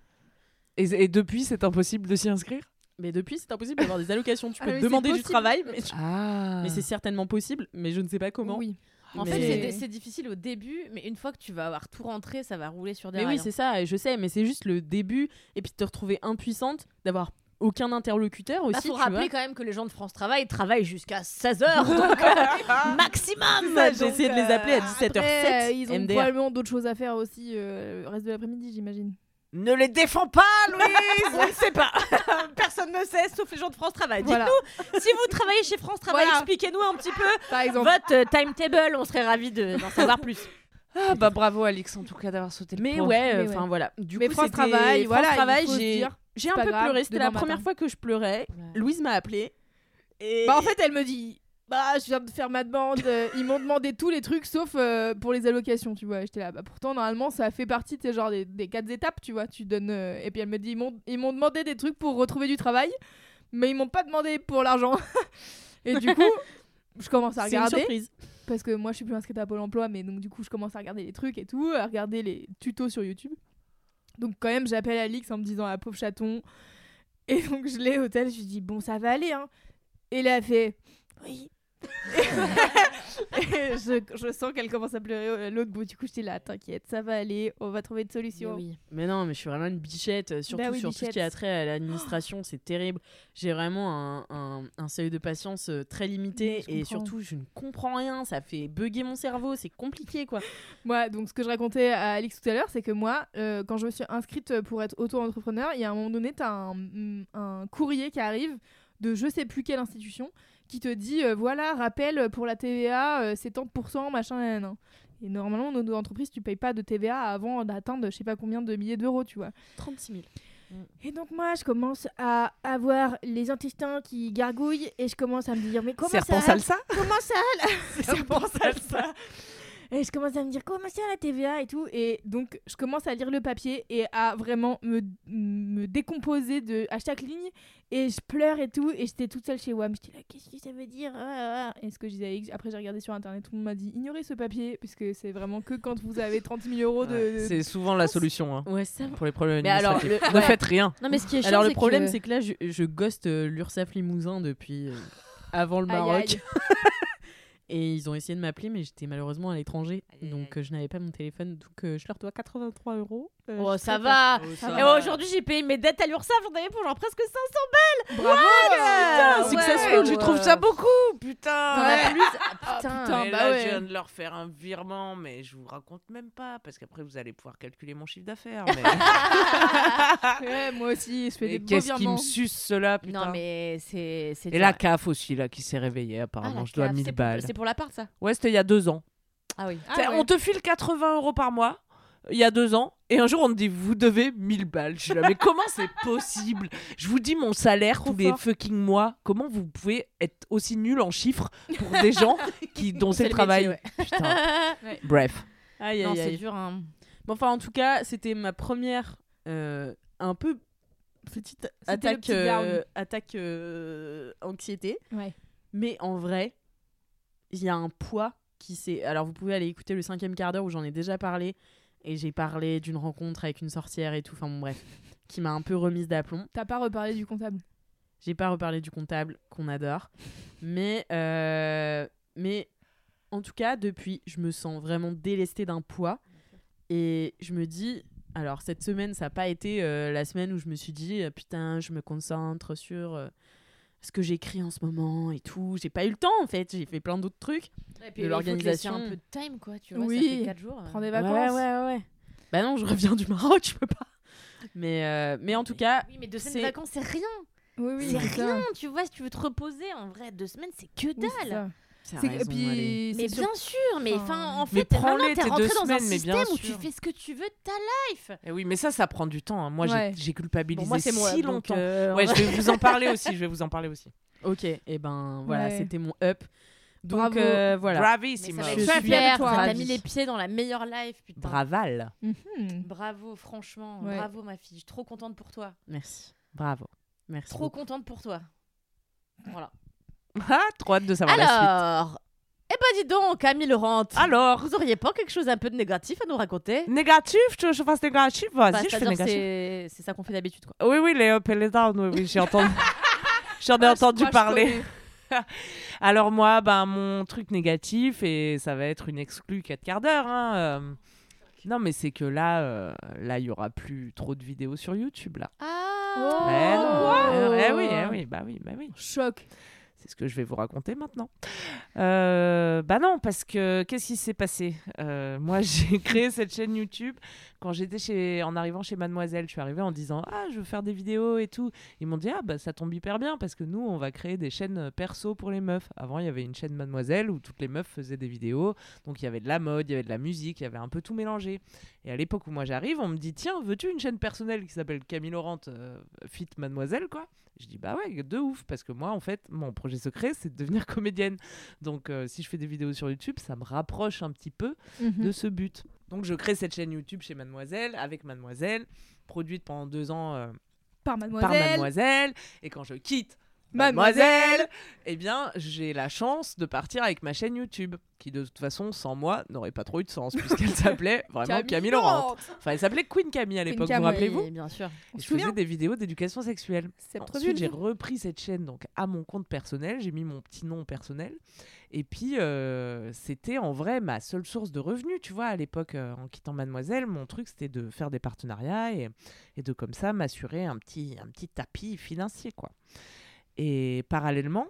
Et, et depuis, c'est impossible de s'y inscrire? Mais depuis, c'est impossible d'avoir des allocations. Tu Ah peux c'est demander du possible. travail, mais, Ah. mais c'est certainement possible, mais je ne sais pas comment. Oui. En Mais- fait, c'est- difficile au début, mais une fois que tu vas avoir tout rentré, ça va rouler sur des Mais rails. oui, c'est ça, je sais, mais c'est juste le début, et puis de te retrouver impuissante, d'avoir aucun interlocuteur aussi. Bah, faut tu rappeler vois. quand même que les gens de France Travail travaillent jusqu'à 16h, donc euh, maximum. Ça, J'ai essayé de les appeler à euh, 17h07. Après, euh, ils ont MDR. probablement d'autres choses à faire aussi euh, le reste de l'après-midi, j'imagine. Ne les défends pas, Louise On ne sait pas. Personne ne sait, sauf les gens de France Travail. Voilà. Dites-nous, si vous travaillez chez France Travail, Voilà. expliquez-nous un petit peu Par exemple. votre euh, timetable. On serait ravis de- d'en savoir plus. Ah bah bravo Alix en tout cas d'avoir sauté le Mais point. ouais, Mais enfin ouais. voilà. Du Mais coup, France Travail, France voilà, il Travail, j'ai un peu grave, pleuré. C'était la première matin. fois que je pleurais. Louise m'a appelé. Et... Bah en fait, elle me dit bah je viens de faire ma demande, euh, ils m'ont demandé tous les trucs sauf euh, pour les allocations, tu vois. J'étais là bah pourtant normalement ça fait partie de genre des, des quatre étapes, tu vois, tu donnes euh, et puis elle me dit ils m'ont demandé des trucs pour retrouver du travail, mais ils m'ont pas demandé pour l'argent. et du coup, je commence à c'est une regarder surprise. parce que moi je suis plus inscrite à Pôle emploi mais donc du coup je commence à regarder les trucs et tout à regarder les tutos sur YouTube donc quand même j'appelle Alix en me disant ah pauvre chaton et donc je l'ai au tel je lui dis bon ça va aller hein et là elle fait oui et je, je sens qu'elle commence à pleurer à l'autre bout du coup j'étais là t'inquiète ça va aller on va trouver une solution oui. Mais non, mais je suis vraiment une bichette, euh, surtout Bah oui, sur tout ce qui a trait à l'administration, c'est terrible. J'ai vraiment un, un- un seuil de patience euh, très limité je et comprends. surtout je ne comprends rien, ça fait bugger mon cerveau, c'est compliqué quoi. Moi, donc ce que je racontais à Alix tout à l'heure, c'est que moi, euh, quand je me suis inscrite pour être auto-entrepreneur, il y a un moment donné, tu as un, un courrier qui arrive de je sais plus quelle institution qui te dit euh, voilà, rappel pour la TVA, euh, c'est tant de pourcents, machin, nan, nan. Et normalement, dans nos entreprises, tu payes pas de TVA avant d'atteindre je sais pas combien de milliers d'euros, tu vois. 36 000. Et donc moi, je commence à avoir les intestins qui gargouillent et je commence à me dire mais comment Serpent ça salsa Comment ça Serpent salsa Et je commence à me dire comment ça la TVA et tout. Et donc je commence à lire le papier et à vraiment me, me décomposer de, à chaque ligne. Et je pleure et tout. Et j'étais toute seule chez WAM. J'étais là, qu'est-ce que ça veut dire Ah, ah, ah. Et ce que je disais à après j'ai regardé sur internet, tout le monde m'a dit ignorez ce papier. Puisque c'est vraiment que quand vous avez 30 000 euros de. Ouais, C'est souvent la solution hein, Ouais, ça pour les problèmes Mais alors, le- Ne ouais. faites rien. Non, mais ce qui est chiant, Alors le c'est problème que- c'est que là je, je ghost euh, l'URSSAF Limousin depuis euh, avant le Aïe, Maroc. aïe. Et ils ont essayé de m'appeler, mais j'étais malheureusement à l'étranger. Donc euh, je n'avais pas mon téléphone. Donc euh, je leur dois 83 euros. Euh, Oh, je ça va. Ça Et va. aujourd'hui, j'ai payé mes dettes à l'URSSAF, j'en avais pour genre presque 500 Bravo Putain, ouais. successful, tu trouves ça beaucoup Putain T'en as plus? Ah, putain. putain. Bah là, ouais. je viens de leur faire un virement, mais je vous raconte même pas, parce qu'après vous allez pouvoir calculer mon chiffre d'affaires. Mais... Ouais, moi aussi, je fais Et des qu'est-ce qui me suce cela, putain? Non, mais c'est. c'est Et la CAF aussi, là, qui s'est réveillée, Ah, apparemment. la je dois CAF, 1000 c'est pour- balles. C'est pour l'appart, ça? Ouais, c'était il y a deux ans. Ah oui. Ah ouais. On te file 80 euros par mois, il y a deux ans, et un jour on te dit, vous devez 1000 balles. Je suis là, mais comment c'est possible? Je vous dis mon salaire tous les fucking mois. Comment vous pouvez être aussi nul en chiffres pour des gens qui, dont c'est le travail? métier, Putain. Ouais. Bref. Aïe, non, aïe, c'est dur. Hein. Bon, enfin, en tout cas, c'était ma première euh, un peu petite attaque, euh, attaque euh, anxiété. Ouais. Mais en vrai, il y a un poids qui s'est. Alors, vous pouvez aller écouter le cinquième quart d'heure où j'en ai déjà parlé. Et j'ai parlé d'une rencontre avec une sorcière et tout. Enfin, bon, bref. Qui m'a un peu remise d'aplomb. T'as pas reparlé du comptable? J'ai pas reparlé du comptable qu'on adore. Mais, euh, mais en tout cas, depuis, je me sens vraiment délestée d'un poids. Et je me dis, alors cette semaine, ça n'a pas été euh, la semaine où je me suis dit, putain, je me concentre sur euh, ce que j'écris en ce moment et tout. J'ai pas eu le temps en fait, j'ai fait plein d'autres trucs. Et De l'organisation. un peu de time, quoi. Tu vois, Oui. ça fait 4 jours. euh. Prends des Ouais, vacances. ouais, ouais, ouais. Bah non, je reviens du Maroc, je peux pas. Mais, euh, mais en tout cas, Oui, mais deux semaines C'est- de vacances, c'est rien. Oui, oui, c'est ça. rien, tu vois, si tu veux te reposer, en vrai, deux semaines, c'est que Oui, c'est dalle. Raison, puis, mais bien sûr- mais Enfin, en fait, maintenant, t'es rentré dans un semaines, bien système où tu fais ce que tu veux de ta life. Et oui, mais ça, ça prend du temps. hein. Moi, j'ai- Ouais. j'ai culpabilisé Bon, moi, si longtemps. euh, Ouais, je vais vous en parler aussi. Je vais vous en parler aussi. Ok, et ben voilà, Ouais. c'était mon up. Donc Bravo. euh, voilà. Bravissimo. Je suis super, toi. ça t'a ravie. mis les pieds dans la meilleure life, putain. Braval. Mhm. Bravo, franchement, Ouais. bravo ma fille, je suis trop contente pour toi. Merci. Bravo. Merci. Trop beaucoup. contente pour toi. Voilà. Ah, trop hâte de savoir la suite. Alors, eh ben dis donc, Camille Laurent, Alors, vous auriez pas quelque chose un peu de négatif à nous raconter? Négatif, tu veux que je fasse négatif Vas-y, Bah, je fais négatif. c'est ça qu'on fait d'habitude quoi. Oui, oui, les up et les down, oui, oui, j'ai entendu. J'en ai Ah, entendu parler. Alors moi, ben, mon truc négatif, et ça va être une exclue 4 quarts d'heure, hein, euh, Non, mais c'est que là, euh, là, il y aura plus trop de vidéos sur YouTube, là. Ah Eh non, wow. eh oui, eh oui, bah oui, bah oui. Choc. C'est ce que je vais vous raconter maintenant. Euh, bah non, parce que qu'est-ce qui s'est passé? Euh, Moi, j'ai créé cette chaîne YouTube quand j'étais chez, en arrivant chez Mademoiselle. Je suis arrivée en disant ah, je veux faire des vidéos et tout. Ils m'ont dit ah bah ça tombe hyper bien parce que nous, on va créer des chaînes perso pour les meufs. Avant, il y avait une chaîne Mademoiselle où toutes les meufs faisaient des vidéos. Donc il y avait de la mode, il y avait de la musique, il y avait un peu tout mélangé. Et à l'époque où moi j'arrive, on me dit tiens, veux-tu une chaîne personnelle qui s'appelle Camille Laurent euh, Fit Mademoiselle quoi? Je dis bah ouais, de ouf, parce que moi en fait, mon projet secret c'est de devenir comédienne. Donc euh, si je fais des vidéos sur YouTube, ça me rapproche un petit peu Mhm. de ce but. Donc je crée cette chaîne YouTube chez Mademoiselle, avec Mademoiselle, produite pendant deux ans euh, Par. Mademoiselle. Et quand je quitte Mademoiselle. Eh bien j'ai la chance de partir avec ma chaîne YouTube, qui de toute façon sans moi n'aurait pas trop eu de sens, puisqu'elle s'appelait vraiment Camille, Laurent. Enfin elle s'appelait Queen Camille à l'époque, vous oui. rappelez-vous Oui, bien sûr. On je faisais des vidéos d'éducation sexuelle. Ensuite, j'ai repris cette chaîne donc à mon compte personnel. J'ai mis mon petit nom personnel. Et puis, euh, c'était en vrai ma seule source de revenus. Tu vois, à l'époque, euh, en quittant Mademoiselle, mon truc, c'était de faire des partenariats et, et de comme ça m'assurer un petit, un petit tapis financier, quoi. Et parallèlement,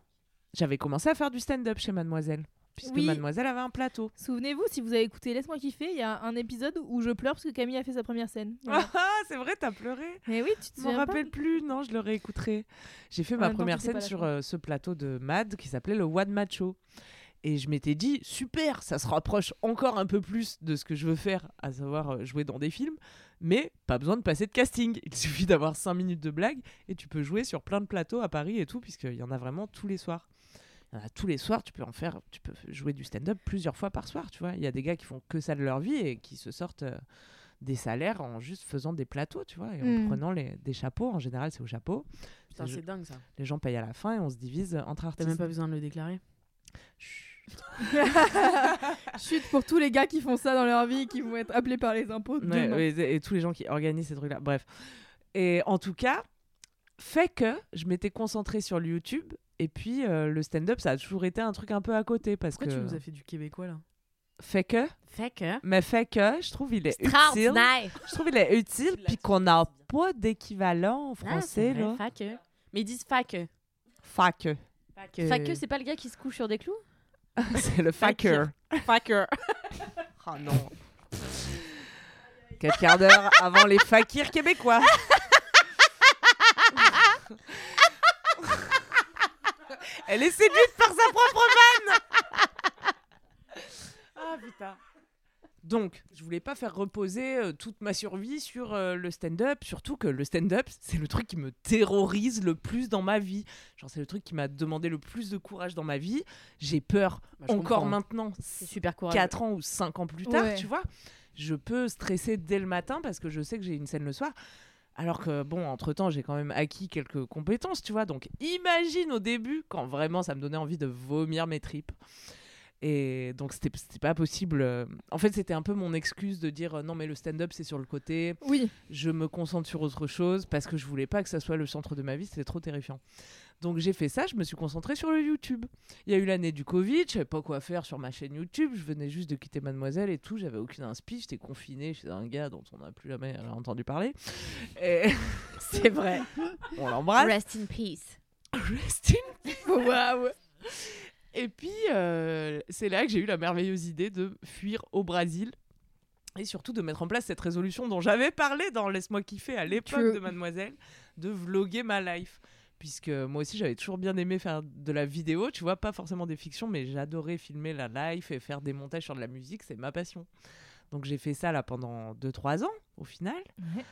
j'avais commencé à faire du stand-up chez Mademoiselle. Puisque Oui. Mademoiselle avait un plateau. Souvenez-vous, si vous avez écouté Laisse-moi kiffer, il y a un épisode où je pleure parce que Camille a fait sa première scène. Voilà. Ah, c'est vrai, t'as pleuré Mais oui, tu te Je m'en rappelle plus, non, je le réécouterai. J'ai fait En ma temps, première scène sur euh, ce plateau de Mad qui s'appelait le One Macho. Et je m'étais dit, super, ça se rapproche encore un peu plus de ce que je veux faire, à savoir euh, jouer dans des films, mais pas besoin de passer de casting. Il suffit d'avoir 5 minutes de blague et tu peux jouer sur plein de plateaux à Paris et tout, puisqu'il y en a vraiment tous les soirs. Il y en a tous les soirs, tu peux en faire, tu peux jouer du stand-up plusieurs fois par soir, tu vois. Il y a des gars qui font que ça de leur vie et qui se sortent euh, des salaires en juste faisant des plateaux, tu vois, et en Mm. prenant les, des chapeaux. En général, c'est au chapeau. Putain, c'est dingue ça. Les gens payent à la fin et on se divise entre T'as artistes. même pas besoin de le déclarer. Chut pour tous les gars qui font ça dans leur vie et qui vont être appelés par les impôts. Ouais, demain. ouais, et, et tous les gens qui organisent ces trucs-là. Bref. Et en tout cas, fait que je m'étais concentrée sur le YouTube Et puis euh, le stand-up, ça a toujours été un truc un peu à côté parce Pourquoi que tu nous as fait du québécois là? Fait que, Fait que. mais fait que, je trouve il est utile. Je trouve il est utile puis qu'on n'a pas d'équivalent en français vrai. là. Fac. Mais ils disent fac. Fait que. Fait que c'est pas le gars qui se couche sur des clous? c'est le faker. Faker. Oh non. Quatre quarts d'heure avant les fakirs québécois. Elle est séduite par sa propre vanne. ah putain. Donc, je voulais pas faire reposer euh, toute ma survie sur euh, le stand-up, surtout que le stand-up, c'est le truc qui me terrorise le plus dans ma vie. Genre, c'est le truc qui m'a demandé le plus de courage dans ma vie. J'ai peur Bah, encore comprends. maintenant, C'est super courageux. 4 ans ou 5 ans plus tard, Ouais. tu vois, je peux stresser dès le matin parce que je sais que j'ai une scène le soir. Alors que, bon, entre-temps, j'ai quand même acquis quelques compétences, tu vois. Donc, imagine au début, quand vraiment ça me donnait envie de vomir mes tripes. Et donc, c'était pas possible. euh, En fait, c'était un peu mon excuse de dire euh, non, mais le stand-up, c'est sur le côté. Oui. Je me concentre sur autre chose parce que je voulais pas que ça soit le centre de ma vie. C'était trop terrifiant. Donc, j'ai fait ça. Je me suis concentrée sur le YouTube. Il y a eu l'année du Covid, je savais pas quoi faire sur ma chaîne YouTube, je venais juste de quitter Mademoiselle et tout, j'avais aucune inspi, j'étais confinée chez un gars dont on n'a plus jamais entendu parler. Et C'est vrai. on l'embrasse. Rest in peace. Rest in Waouh. Et puis, euh, c'est là que j'ai eu la merveilleuse idée de fuir au Brésil. Et surtout de mettre en place cette résolution dont j'avais parlé dans Laisse-moi kiffer à l'époque de Mademoiselle, de vloguer ma life. Puisque moi aussi, j'avais toujours bien aimé faire de la vidéo, tu vois, pas forcément des fictions, mais j'adorais filmer la life et faire des montages sur de la musique, c'est ma passion. Donc j'ai fait ça là pendant 2-3 ans, au final. Ouais.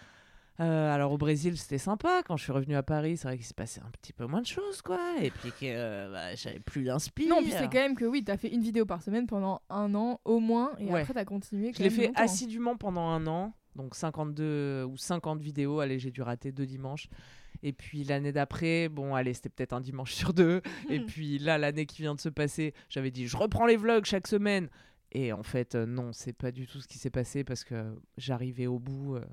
Euh, alors au Brésil, c'était sympa. Quand je suis revenue à Paris, c'est vrai qu'il se passait un petit peu moins de choses, quoi. Et puis que euh, bah, j'avais plus d'inspi. Non, puis c'est quand même que oui, t'as fait une vidéo par semaine pendant un an au moins, et Ouais. après t'as continué. Je quand l'ai même fait longtemps. assidûment pendant un an, donc 52 ou 50 vidéos. Allez, j'ai dû rater deux dimanches. Et puis l'année d'après, bon, allez, c'était peut-être un dimanche sur deux. Et puis là, l'année qui vient de se passer, j'avais dit, je reprends les vlogs chaque semaine. Et en fait, euh, non, c'est pas du tout ce qui s'est passé parce que j'arrivais au bout euh,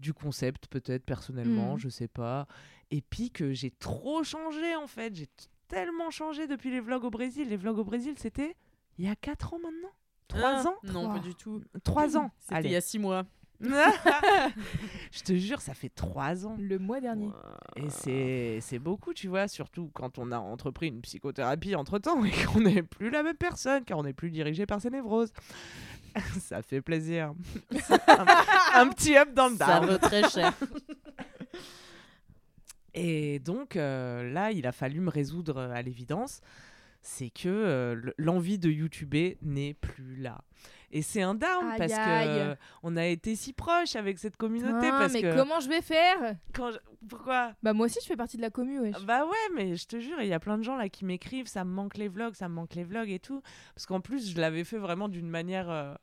du concept, peut-être personnellement, Mhm. je sais pas. Et puis que j'ai trop changé en fait. J'ai tellement changé depuis les vlogs au Brésil. Les vlogs au Brésil, c'était il y a 4 ans maintenant? 3 Ah, ans? Non, pas du tout. 3 ans C'était il y a 6 mois. je te jure, ça fait trois ans. Le mois dernier. Et c'est c'est beaucoup, tu vois, surtout quand on a entrepris une psychothérapie entre-temps et qu'on n'est plus la même personne, car on n'est plus dirigé par ses névroses. ça fait plaisir. un, un petit up dans le Ça vaut très cher. Et donc euh, là, il a fallu me résoudre euh, à l'évidence, c'est que euh, l'envie de YouTuber n'est plus là. Et c'est un down Aïe, parce que aïe. euh, on a été si proches avec cette communauté Ah, parce mais que comment je vais faire? Quand je- pourquoi? Bah moi aussi je fais partie de la commu, wesh. Bah ouais, mais je te jure, il y a plein de gens là qui m'écrivent, ça me manque les vlogs, ça me manque les vlogs et tout. Parce qu'en plus, je l'avais fait vraiment d'une manière. euh,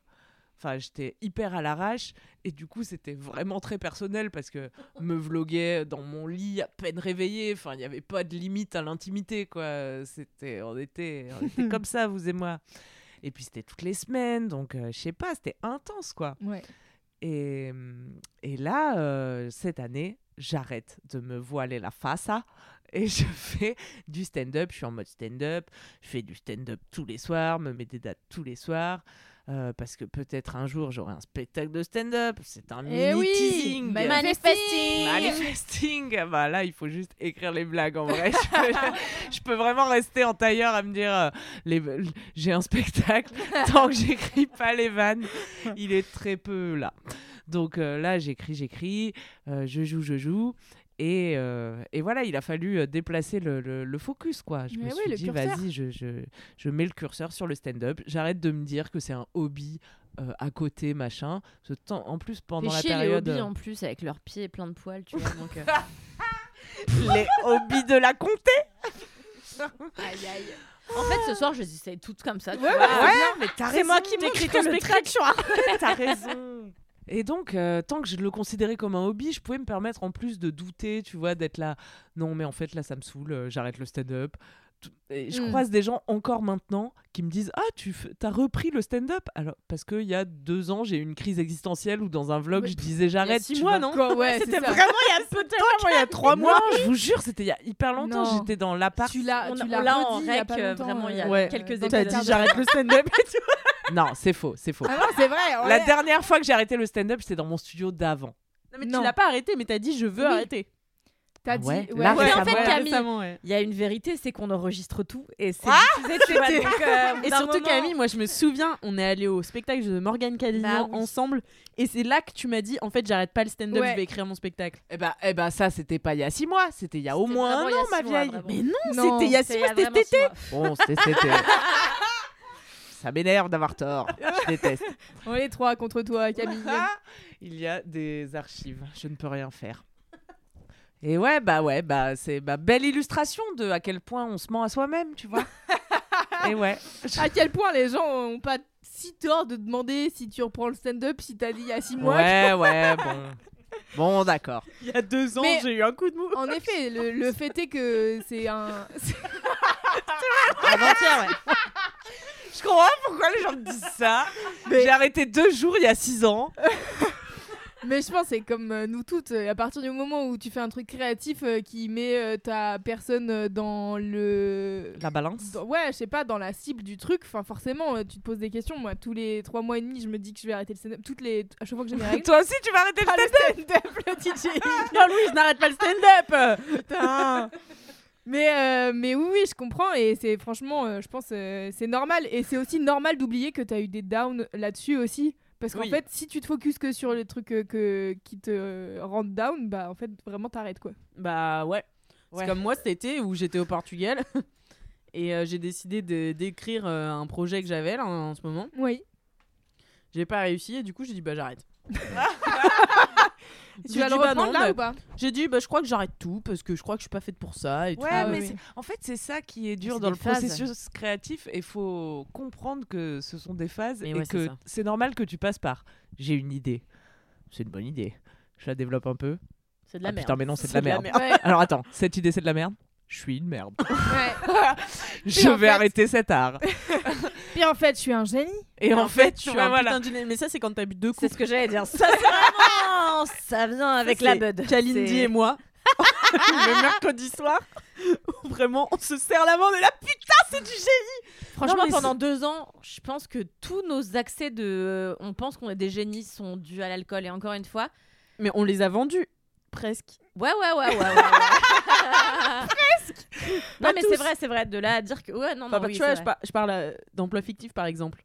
Enfin, j'étais hyper à l'arrache et du coup, c'était vraiment très personnel parce que me vloguer dans mon lit à peine réveillé. Enfin, il n'y avait pas de limite à l'intimité, quoi. C'était, on était, on était comme ça, vous et moi. Et puis c'était toutes les semaines, donc euh, je sais pas, c'était intense, quoi. Ouais. Et, hum, et là, euh, cette année, j'arrête de me voiler la face et je fais du stand-up. Je suis en mode stand-up. Je fais du stand-up tous les soirs, me mets des dates tous les soirs. Euh, parce que peut-être un jour j'aurai un spectacle de stand-up. C'est un Eh mini oui teasing. Manifesting Manifesting Bah là, il faut juste écrire les blagues en vrai. je, peux, je peux vraiment rester en tailleur à me dire euh, les, j'ai un spectacle. Tant que j'écris pas les vannes, il est très peu là. Donc euh, là, j'écris, j'écris, euh, je joue, je joue. Et, euh, et voilà, il a fallu euh, déplacer le, le- le focus, quoi. Je me Mais suis oui, dit, vas-y, je, je, je mets le curseur sur le stand-up. J'arrête de me dire que c'est un hobby euh, à côté, machin. Ce temps, en plus, pendant Fais la période... les hobbies en plus avec leurs pieds pleins de poils, tu vois. Donc, euh, les hobbies de la comté Aïe aïe. En fait, ce soir, je les essaye toutes comme ça. tu Ouais, vois. ouais, Ouais, mais t'as C'est moi raison, qui m'écris ton spectacle. T'as raison. Et donc, euh, tant que je le considérais comme un hobby, je pouvais me permettre en plus de douter, tu vois, d'être là. Non, mais en fait, là, ça me saoule, euh, j'arrête le stand-up. et je Mm. croise des gens encore maintenant qui me disent Ah, tu as repris le stand-up? Alors, parce qu'il y a deux ans, j'ai eu une crise existentielle où dans un vlog, je disais J'arrête. six tu mois, vois. non? ouais, C'était vraiment il y a peu de temps, il y a trois Non, mois. je vous jure, c'était il y a hyper longtemps. J'étais dans l'appart. Tu l'as, en redit a rec, euh, vraiment, il y a quelques dans T'as ta dit j'arrête le stand-up et tout. Non, c'est faux, c'est faux. Ah non, c'est vrai. on La est- dernière fois que j'ai arrêté le stand-up, c'était dans mon studio d'avant. Non, mais Non. tu l'as pas arrêté, mais t'as dit je veux Oui. arrêter. T'as dit. Ouais, là, ouais. En fait, Camille, récemment, ouais. il y a une vérité, c'est qu'on enregistre tout et c'est Ah diffusé, tu vois, C'était- donc, euh, au bout Et d'un surtout moment- Camille, moi je me souviens, on est allé au spectacle de Morgane Cadignan Bah oui. ensemble et c'est là que tu m'as dit en fait j'arrête pas le stand-up, Ouais. je vais écrire mon spectacle. Eh ben, eh ben ça, c'était pas il y a six mois, c'était il y a au C'était moins un vraiment il y a an, six ma mois, vieille. vraiment. Mais non, Non. c'était il y a six mois, c'était cet été. Bon, c'était. c'était- ça m'énerve d'avoir tort. Je déteste. On est trois contre toi, Camille. Il y a des archives, je ne peux rien faire. Et ouais, bah ouais, bah c'est ma belle illustration de à quel point on se ment à soi-même, tu vois. Et ouais. à quel point les gens ont pas si tort de demander si tu reprends le stand-up si t'as dit il y a six mois. Ouais, ouais, bon. Bon, d'accord. Il y a deux ans, Mais- j'ai eu un coup de mou. En effet, le, le fait est que c'est un. c'est- Avant-hier, ouais. Je comprends pas pourquoi les gens me disent ça. J'ai arrêté deux jours il y a six ans. Mais je pense que c'est comme euh, nous toutes. euh, À partir du moment où tu fais un truc créatif euh, qui met ta personne dans le. La balance. dans- ouais, je sais pas, dans la cible du truc. Enfin, forcément, tu te poses des questions. Moi, tous les trois mois et demi, je me dis que je vais arrêter le stand-up. Toutes les. À chaque fois que j'ai mes règles. Toi aussi, tu vas arrêter le Ah, le stand-up, le DJ. Non, Louise, n'arrête pas le stand-up. Putain. Mais, euh, mais oui, oui, je comprends. Et c'est franchement, euh, je pense, euh, c'est normal. Et c'est aussi normal d'oublier que tu as eu des downs là-dessus aussi. Parce qu'en Oui. fait, si tu te focuses que sur les trucs euh, que, qui te euh, rendent down, bah en fait, vraiment, t'arrêtes quoi. Bah ouais. Ouais. C'est comme moi cet été où j'étais au Portugal et euh, j'ai décidé de- d'écrire euh, un projet que j'avais là en ce moment. Oui. J'ai pas réussi et du coup j'ai dit bah j'arrête. Tu vas le bah reprendre non, là bah, ou pas? J'ai dit bah je crois que j'arrête tout parce que je crois que je suis pas faite pour ça et. Ouais, Ah, mais oui, en fait, c'est ça qui est dur dans le phases. processus créatif. Et il faut comprendre que ce sont des phases Et et, ouais, c'est que c'est normal que tu passes par. J'ai une idée. C'est une bonne idée. Je la développe un peu. C'est de la Ah, merde. putain, mais non, c'est de la merde. Ouais. Alors attends, cette idée, c'est de la merde? Je suis une merde. ouais. Je vais fait- arrêter cet art. Puis en fait, je suis un génie. Et en, fait, tu tu vois vois, voilà. putain d'une- mais ça c'est quand t'as bu deux C'est coups. ce que j'allais dire. Ça, c'est vraiment. Ça vient avec la bud. Kalindi C'est- et moi. le mercredi soir. Vraiment, on se serre la main, est là, putain, c'est du génie Franchement, Non, mais pendant deux ans, je pense que tous nos accès de. On pense qu'on est des génies sont dus à l'alcool. Et encore une fois. Mais on les a vendus, presque. Ouais, ouais, ouais, ouais. ouais, ouais. Presque. Non, Pas mais tous. c'est vrai, c'est vrai. De là à dire que. Ouais, non, Enfin, non, bah, oui, tu vois, c'est je, vrai. par- je parle euh, d'emploi fictif par exemple.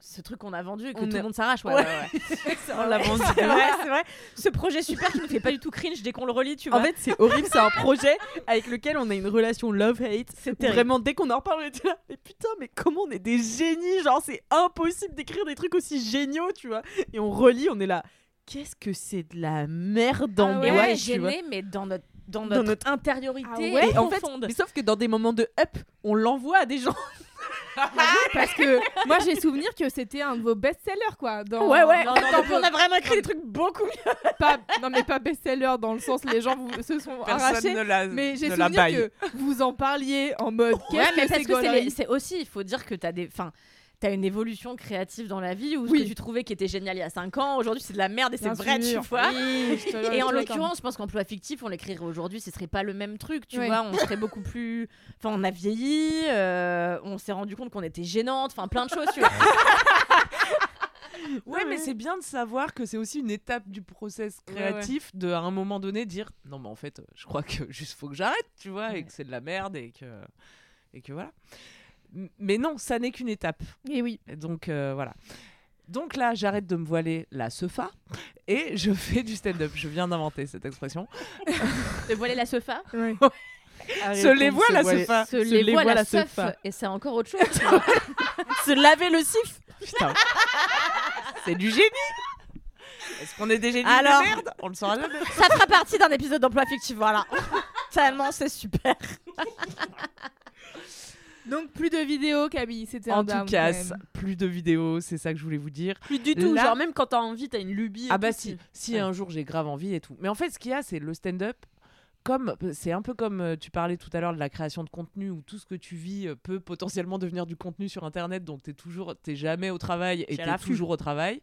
Ce truc qu'on a vendu et que On tout est- le monde s'arrache. Ouais, Ouais. ouais, ouais. On l'a vendu. C'est vrai, c'est vrai. Ce projet super qui nous fait pas du tout cringe dès qu'on le relit, tu vois. En fait, c'est horrible, c'est un projet avec lequel on a une relation love-hate. c'est Vraiment, dès qu'on en reparle, on là, mais putain, mais comment on est des génies Genre, c'est impossible d'écrire des trucs aussi géniaux, tu vois. Et on relit, on est là, qu'est-ce que c'est de la merde en Ah ouais, gêné, mais dans notre, dans Dans notre, notre- intériorité Ah ouais Et en fait, profonde. mais sauf que dans des moments de up, on l'envoie à des gens. Parce que moi, j'ai souvenir que c'était un de vos best-sellers, quoi. Dans... Ouais, ouais. Non, non, on a vraiment écrit des trucs beaucoup mieux. Pas... Non, mais pas best-seller dans le sens les gens vous... se sont Personne arrachés. ne la, Mais j'ai souvenir que vous en parliez en mode Ouais, qu'est-ce mais que parce c'est aussi, il faut dire que t'as des. Enfin, T'as une évolution créative dans la vie où ce que tu trouvais qui était génial il y a 5 ans, aujourd'hui c'est de la merde et c'est vrai, tu vois. Oui, Et en l'occurrence, je pense qu'emploi fictif, on l'écrirait aujourd'hui, ce serait pas le même truc, tu Ouais. vois. On serait beaucoup plus. Enfin, on a vieilli, euh, on s'est rendu compte qu'on était gênante, enfin plein de choses, tu vois. Ouais, mais c'est bien de savoir que c'est aussi une étape du process Ouais, créatif de à un moment donné dire non mais en fait je crois que juste faut que j'arrête tu vois et Ouais. que c'est de la merde et que et que voilà. Mais non, ça n'est qu'une étape. Et oui. Donc euh, voilà. Donc là, j'arrête de me voiler la sefa et je fais du stand-up. Je viens d'inventer cette expression. De voiler la sofa, Ouais. Se les voit la sefa. se les voit la seuf, et c'est encore autre chose. Se laver le sif. Putain. c'est du génie. Est-ce qu'on est des génies Alors de merde? On le saura jamais. Ça fera partie d'un épisode d'emploi fictif, voilà. Tellement c'est super. Donc plus de vidéos, Camille, c'était un En tout cas, plus de vidéos, c'est ça que je voulais vous dire. Plus du tout. Là- Genre, même quand t'as envie, t'as une lubie. et Ah bah tout, si, tu- si Ouais. un jour j'ai grave envie et tout. Mais en fait, ce qu'il y a, c'est le stand-up. comme c'est un peu comme euh, tu parlais tout à l'heure de la création de contenu où tout ce que tu vis euh, peut potentiellement devenir du contenu sur internet donc t'es toujours t'es jamais au travail et T'es toujours au travail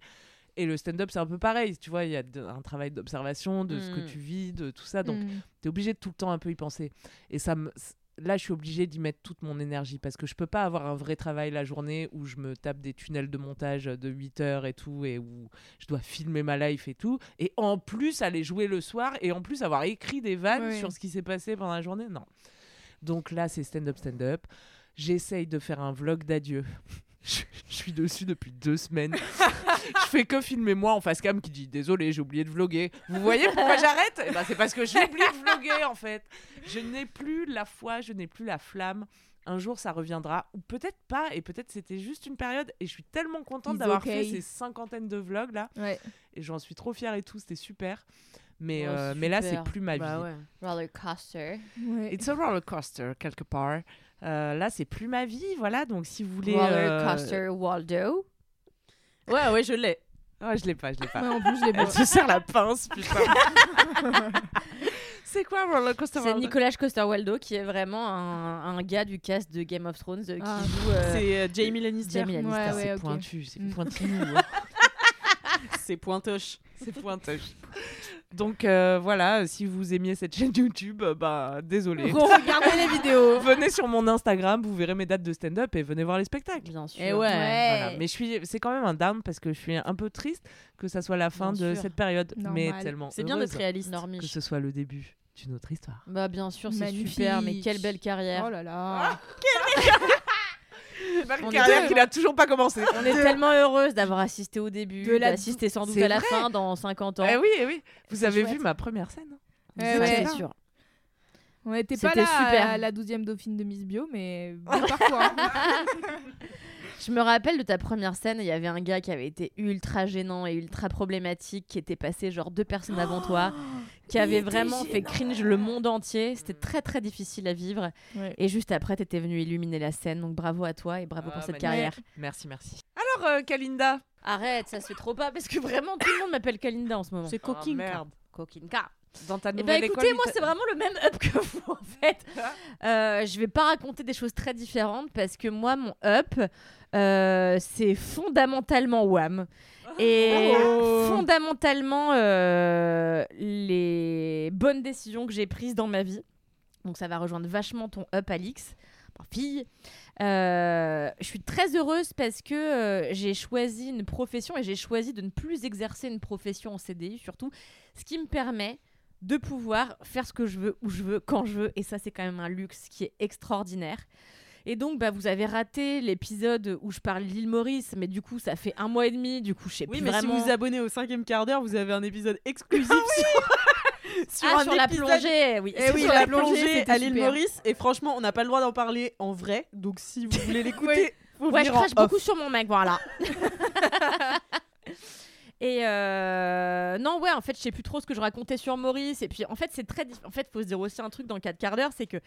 et le stand-up c'est un peu pareil tu vois il y a de- un travail d'observation de ce que Mm. tu vis de tout ça donc Mm. t'es obligé de tout le temps un peu y penser et ça me là je suis obligée d'y mettre toute mon énergie parce que je peux pas avoir un vrai travail la journée où je me tape des tunnels de montage de 8 heures et tout et où je dois filmer ma life et tout. Et en plus aller jouer le soir et en plus avoir écrit des vannes sur ce qui s'est passé pendant la journée non. Donc là c'est stand-up stand-up. J'essaye de faire un vlog d'adieu je je suis dessus depuis deux semaines. je fais que filmer moi en face cam qui dit désolé, j'ai oublié de vloguer. Vous voyez pourquoi j'arrête? Eh ben, C'est parce que j'ai oublié de vloguer en fait. Je n'ai plus la foi, je n'ai plus la flamme. Un jour ça reviendra, ou peut-être pas, et peut-être c'était juste une période. Et je suis tellement contente It's d'avoir okay. fait ces cinquantaines de vlogs là. Ouais. Et j'en suis trop fière et tout, c'était super. Mais, Oh, euh, mais là, c'est plus ma vie. Bah ouais. Roller coaster. Ouais. It's a roller coaster quelque part. Euh, là, c'est plus ma vie, voilà. Donc, si vous voulez. Roller euh, coaster Waldo. Ouais, ouais, je l'ai. Ah, je l'ai pas, je l'ai pas. Ouais, en plus, je l'ai Elle pas. se serre la pince, putain. c'est quoi roller coaster C'est Nicolas Coster-Waldo qui est vraiment un, un gars du cast de Game of Thrones euh, qui Ah. joue euh, C'est euh, Jamie Lannister. Jamie Lannister. Ouais, ouais, C'est ok. pointu, c'est Mm. pointu. C'est pointoche. c'est pointoche. Donc euh, voilà, si vous aimiez cette chaîne YouTube, euh, bah désolé. Regardez les vidéos. venez sur mon Instagram, vous verrez mes dates de stand-up et venez voir les spectacles. bien sûr. Et ouais. Voilà. Mais je suis, c'est quand même un down parce que je suis un peu triste que ça soit la fin Bien de sûr. cette période, mais tellement C'est bien d'être réaliste. que Normiche. ce soit le début d'une autre histoire. Bah bien sûr, c'est super, mais quelle belle carrière. Oh là là. On est carrière deux. qui n'a toujours pas commencé. On est tellement heureuse d'avoir assisté au début, De la- d'assister sans doute à la vrai. fin dans 50 ans. Eh oui, eh oui. Vous avez chouette. vu ma première scène Eh Ça, ouais. c'est sûr. On était pas là super. à la 12e dauphine de Miss Bio, mais bon parcours. hein. Je me rappelle de ta première scène, il y avait un gars qui avait été ultra gênant et ultra problématique, qui était passé genre deux personnes avant toi, qui avait vraiment fait cringe le monde entier. C'était très très difficile à vivre. Ouais. Et juste après, t'étais venu illuminer la scène, donc bravo à toi et bravo Ah, pour cette magnifique. carrière. Merci, merci. Alors, euh, Kalinda Arrête, ça se fait trop pas parce que vraiment tout le monde m'appelle Kalinda en ce moment. C'est coquine. Oh, merde. Coquinka. Dans ta Eh ben nouvelle écoutez, école, moi c'est vraiment le même up que vous en fait. Euh, je vais pas raconter des choses très différentes parce que moi mon up euh, c'est fondamentalement Wham et Oh. fondamentalement euh, les bonnes décisions que j'ai prises dans ma vie. Donc ça va rejoindre vachement ton up Alix, fille. Euh, je suis très heureuse parce que euh, j'ai choisi une profession et j'ai choisi de ne plus exercer une profession en CDI surtout, ce qui me permet de pouvoir faire ce que je veux, où je veux, quand je veux. Et ça, c'est quand même un luxe qui est extraordinaire. Et donc, bah, vous avez raté l'épisode où je parle d'île Maurice, mais du coup, ça fait un mois et demi. Du coup, je sais Oui, plus mais vraiment. si vous vous abonnez au cinquième quart d'heure, vous avez un épisode exclusif sur, sur Ah, un sur la plongée, oui. Eh oui, sur la la plongée, à l'île. Maurice. Et franchement, on n'a pas le droit d'en parler en vrai. Donc si vous voulez l'écouter, Ouais, je crache beaucoup sur mon mec, voilà. Et euh, non, ouais, en fait, je sais plus trop ce que je racontais sur Maurice. Et puis, en fait, c'est très. dif- En fait, faut se dire aussi un truc dans le 4 quarts d'heure, c'est que